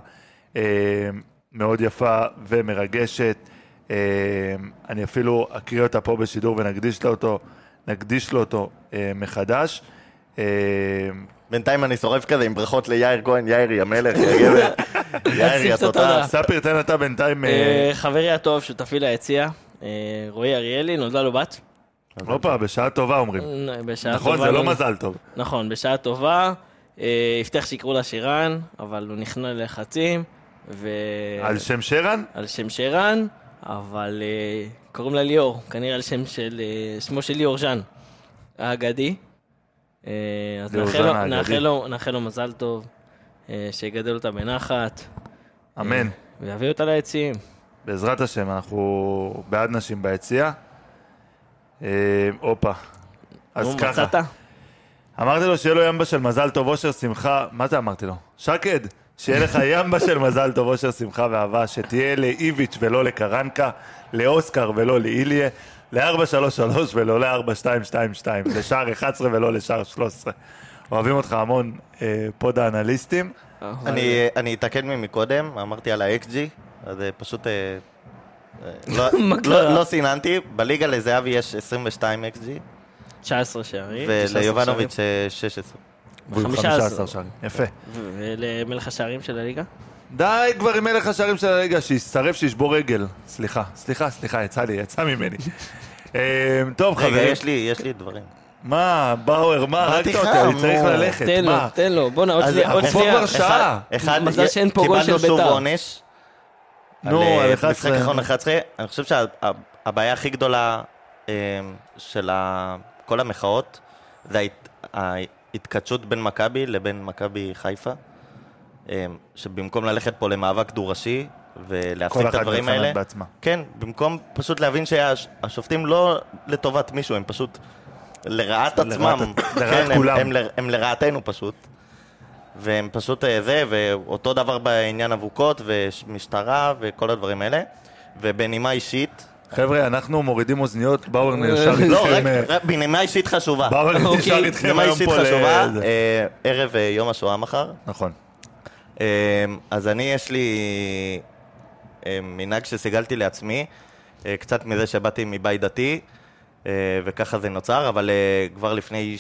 מאוד יפה ומרגשת. אני אפילו אקריא אותה פה בשידור ונקדיש לו אותו, נקדיש לו אותו אה, מחדש. אה, בינתיים אני שורף כזה עם ברכות ליאיר כהן, יאיר יא מלך, יא גבר. [LAUGHS] יאיר יא קצת תותח. תודה. ספיר, תן אתה בינתיים, אה, אה, חברי הטוב, שותפי ליציע, אה, רועי אריאלי, נולדה לו בת. הופה, בשעה טובה אומרים. בשעה נכון, טובה זה לא מזל טוב. נכון, בשעה טובה. הבטיח שיקראו לה שירן, אבל הוא נכנע ללחצים. ו... על שם שרן? על שם שרן, אבל אה, קוראים לה ליאור, כנראה על שם של, אה, שמו של ליאור ז'אן, האגדי. אה, אז נאחל. נאחל, לו, נאחל לו מזל טוב, אה, שיגדל אותה בנחת. אמן. ויביא אותה ליציעים. בעזרת השם, אנחנו בעד נשים ביציע. אה, הופה. אז נו, ככה. מצאת? אמרתי לו שיהיה לו ימבה של מזל טוב, אושר, שמחה, מה זה אמרתי לו? שקד, שיהיה לך ימבה של מזל טוב, אושר, שמחה ואהבה, שתהיה לאיביץ' ולא לקרנקה, לאוסקר ולא לאיליה, ל-433 ולא ל-4222, לשער 11 ולא לשער 13. אוהבים אותך המון, אה, פוד האנליסטים. אני- אני אתקן ממקודם, אמרתי על ה-XG, אז אה, פשוט... אה, אה, לא- [LAUGHS] לא-? לא סיננתי, בליגה לזהבי יש 22 XG, 19 שערים. וליובנוביץ' אה, 16. והוא עם 15. 15 שערים. יפה. ולמלך השערים של הליגה? די כבר עם מלך השערים של הליגה, שישרף, שישבור רגל. סליחה, סליחה, סליחה, יצא לי, יצא ממני. [LAUGHS] אה, טוב, רגע, חברים. יש לי יש לי דברים. מה, באואר, מה, הרגת אותי, אני צריך. ללכת, תן לו? תן לו. בואנה, עוד אז שנייה, אנחנו שנייה. כבר שעה. אחד, מזל שאין פה גול של קיבלנו שוב בית"ר. עונש. נו, אה, על משחק 11. אחרון 11. אני חושב שהבעיה הכי גדולה אה, של כל המחאות זה ההתכתשות בין מכבי לבין מכבי חיפה. אה, שבמקום ללכת פה למאבק דו-ראשי ולהפסיק כל את אחת הדברים האלה, בעצמה. כן, במקום פשוט להבין שהשופטים לא לטובת מישהו, הם פשוט לרעת עצמם. לרעת כן, הם- כולם. הם ל- הם לרעתנו פשוט. והם פשוט אה, זה, ואותו דבר בעניין אבוקות ומשטרה וכל הדברים האלה. ובנימה אישית, חבר'ה, אנחנו מורידים אוזניות, באואר נשאר איתכם, לא, רק אה, בנימה אישית חשובה. באואר נשאר אוקיי. איתכם היום פה ל... אה, ערב אה, יום השואה מחר. נכון. אה, אז אני, יש לי אה, מנהג שסיגלתי לעצמי, אה, קצת מזה שבאתי מבית דתי, אה, וככה זה נוצר, אבל אה, כבר לפני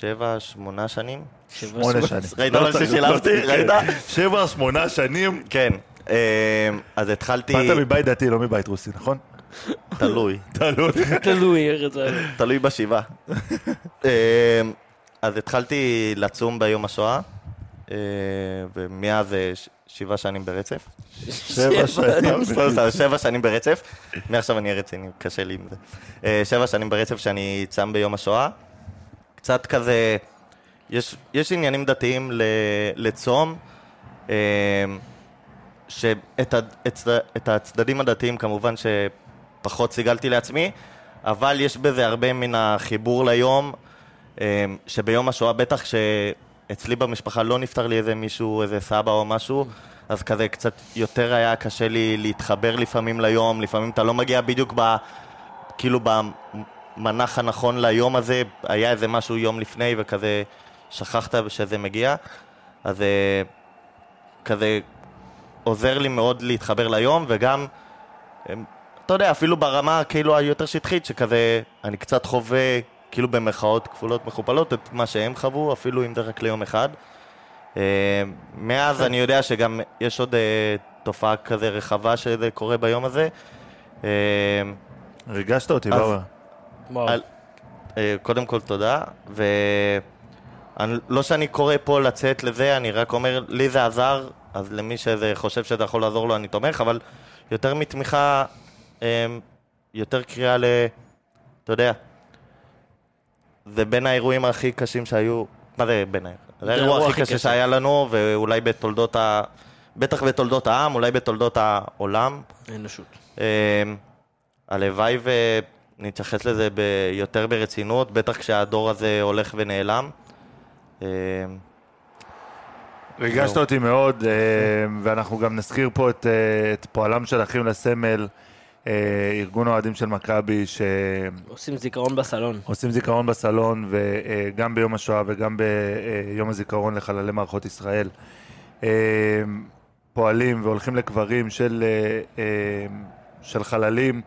שבע, שמונה שנים. שמונה שנים. ראית לא ששילבתי? לא צריך- ראית? שבע, שמונה שנים. כן. אה, אז התחלתי, באת מבית דתי, לא מבית רוסי, נכון? תלוי, [LAUGHS] תלוי. תלוי, ארץ האלה. תלוי בשבעה. [LAUGHS] אה, אז התחלתי לצום ביום השואה, אה, ומאז אה, ש- שבעה שנים ברצף. שבע שנים. סתם, שבע שנים ברצף. מעכשיו אני אהיה רציני, קשה לי עם זה. אה, שבע שנים ברצף שאני צם ביום השואה. קצת כזה, יש, יש עניינים דתיים ל, לצום, אה, שאת ה, את, את הצדדים הדתיים כמובן שפחות סיגלתי לעצמי, אבל יש בזה הרבה מן החיבור ליום, אה, שביום השואה בטח שאצלי במשפחה לא נפטר לי איזה מישהו, איזה סבא או משהו, אז כזה קצת יותר היה קשה לי להתחבר לפעמים ליום, לפעמים אתה לא מגיע בדיוק ב... כאילו במנח הנכון ליום הזה, היה איזה משהו יום לפני וכזה שכחת שזה מגיע, אז אה, כזה עוזר לי מאוד להתחבר ליום, וגם, אה, אתה יודע, אפילו ברמה כאילו היותר שטחית, שכזה, אני קצת חווה, כאילו במרכאות כפולות מכופלות, את מה שהם חוו, אפילו אם זה רק ליום אחד. אה, מאז אני יודע שגם יש עוד אה, תופעה כזה רחבה שזה קורה ביום הזה. אה, ריגשת אותי, אז- באואר. קודם כל תודה, ולא שאני קורא פה לצאת לזה, אני רק אומר, לי זה עזר, אז למי שזה חושב שזה יכול לעזור לו, אני תומך, אבל יותר מתמיכה, יותר קריאה ל... אתה יודע, זה בין האירועים הכי קשים שהיו, מה זה בין האירועים? זה האירוע הכי קשה שהיה לנו, ואולי בתולדות ה... בטח בתולדות העם, אולי בתולדות העולם. אנושות. אה, הלוואי ונתייחס לזה יותר ברצינות, בטח כשהדור הזה הולך ונעלם. אה, ריגשת אותי מאוד, ואנחנו גם נזכיר פה את, אה, פועלם של אחים לסמל, ארגון האוהדים של מכבי, שעושים עושים זיכרון בסלון. זיכרון בסלון, וגם ביום השואה וגם ביום הזיכרון לחללי מערכות ישראל. אה, פועלים והולכים לקברים של, אה, אה, של חללים,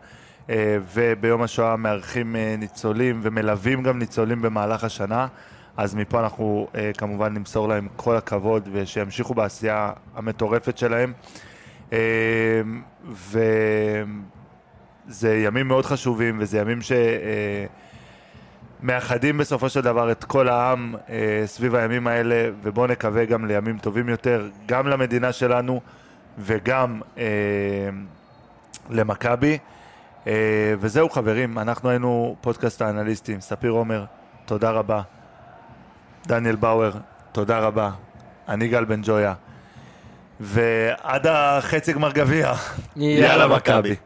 אה, וביום השואה מארחים אה, ניצולים ומלווים גם ניצולים במהלך השנה. אז מפה אנחנו אה, כמובן נמסור להם כל הכבוד ושימשיכו בעשייה המטורפת שלהם. אה, וזה ימים מאוד חשובים, וזה ימים ש... אה, בסופו של דבר את כל העם אה, סביב הימים האלה, ובואו נקווה גם לימים טובים יותר, גם למדינה שלנו וגם אה, למכבי. אה, וזהו חברים, אנחנו היינו פודקאסט האנליסטים. ספיר עומר, תודה רבה. דניאל באואר, תודה רבה. אני גל בן ג'ויה. ועד החצי גמר גביע, יאללה, מכבי.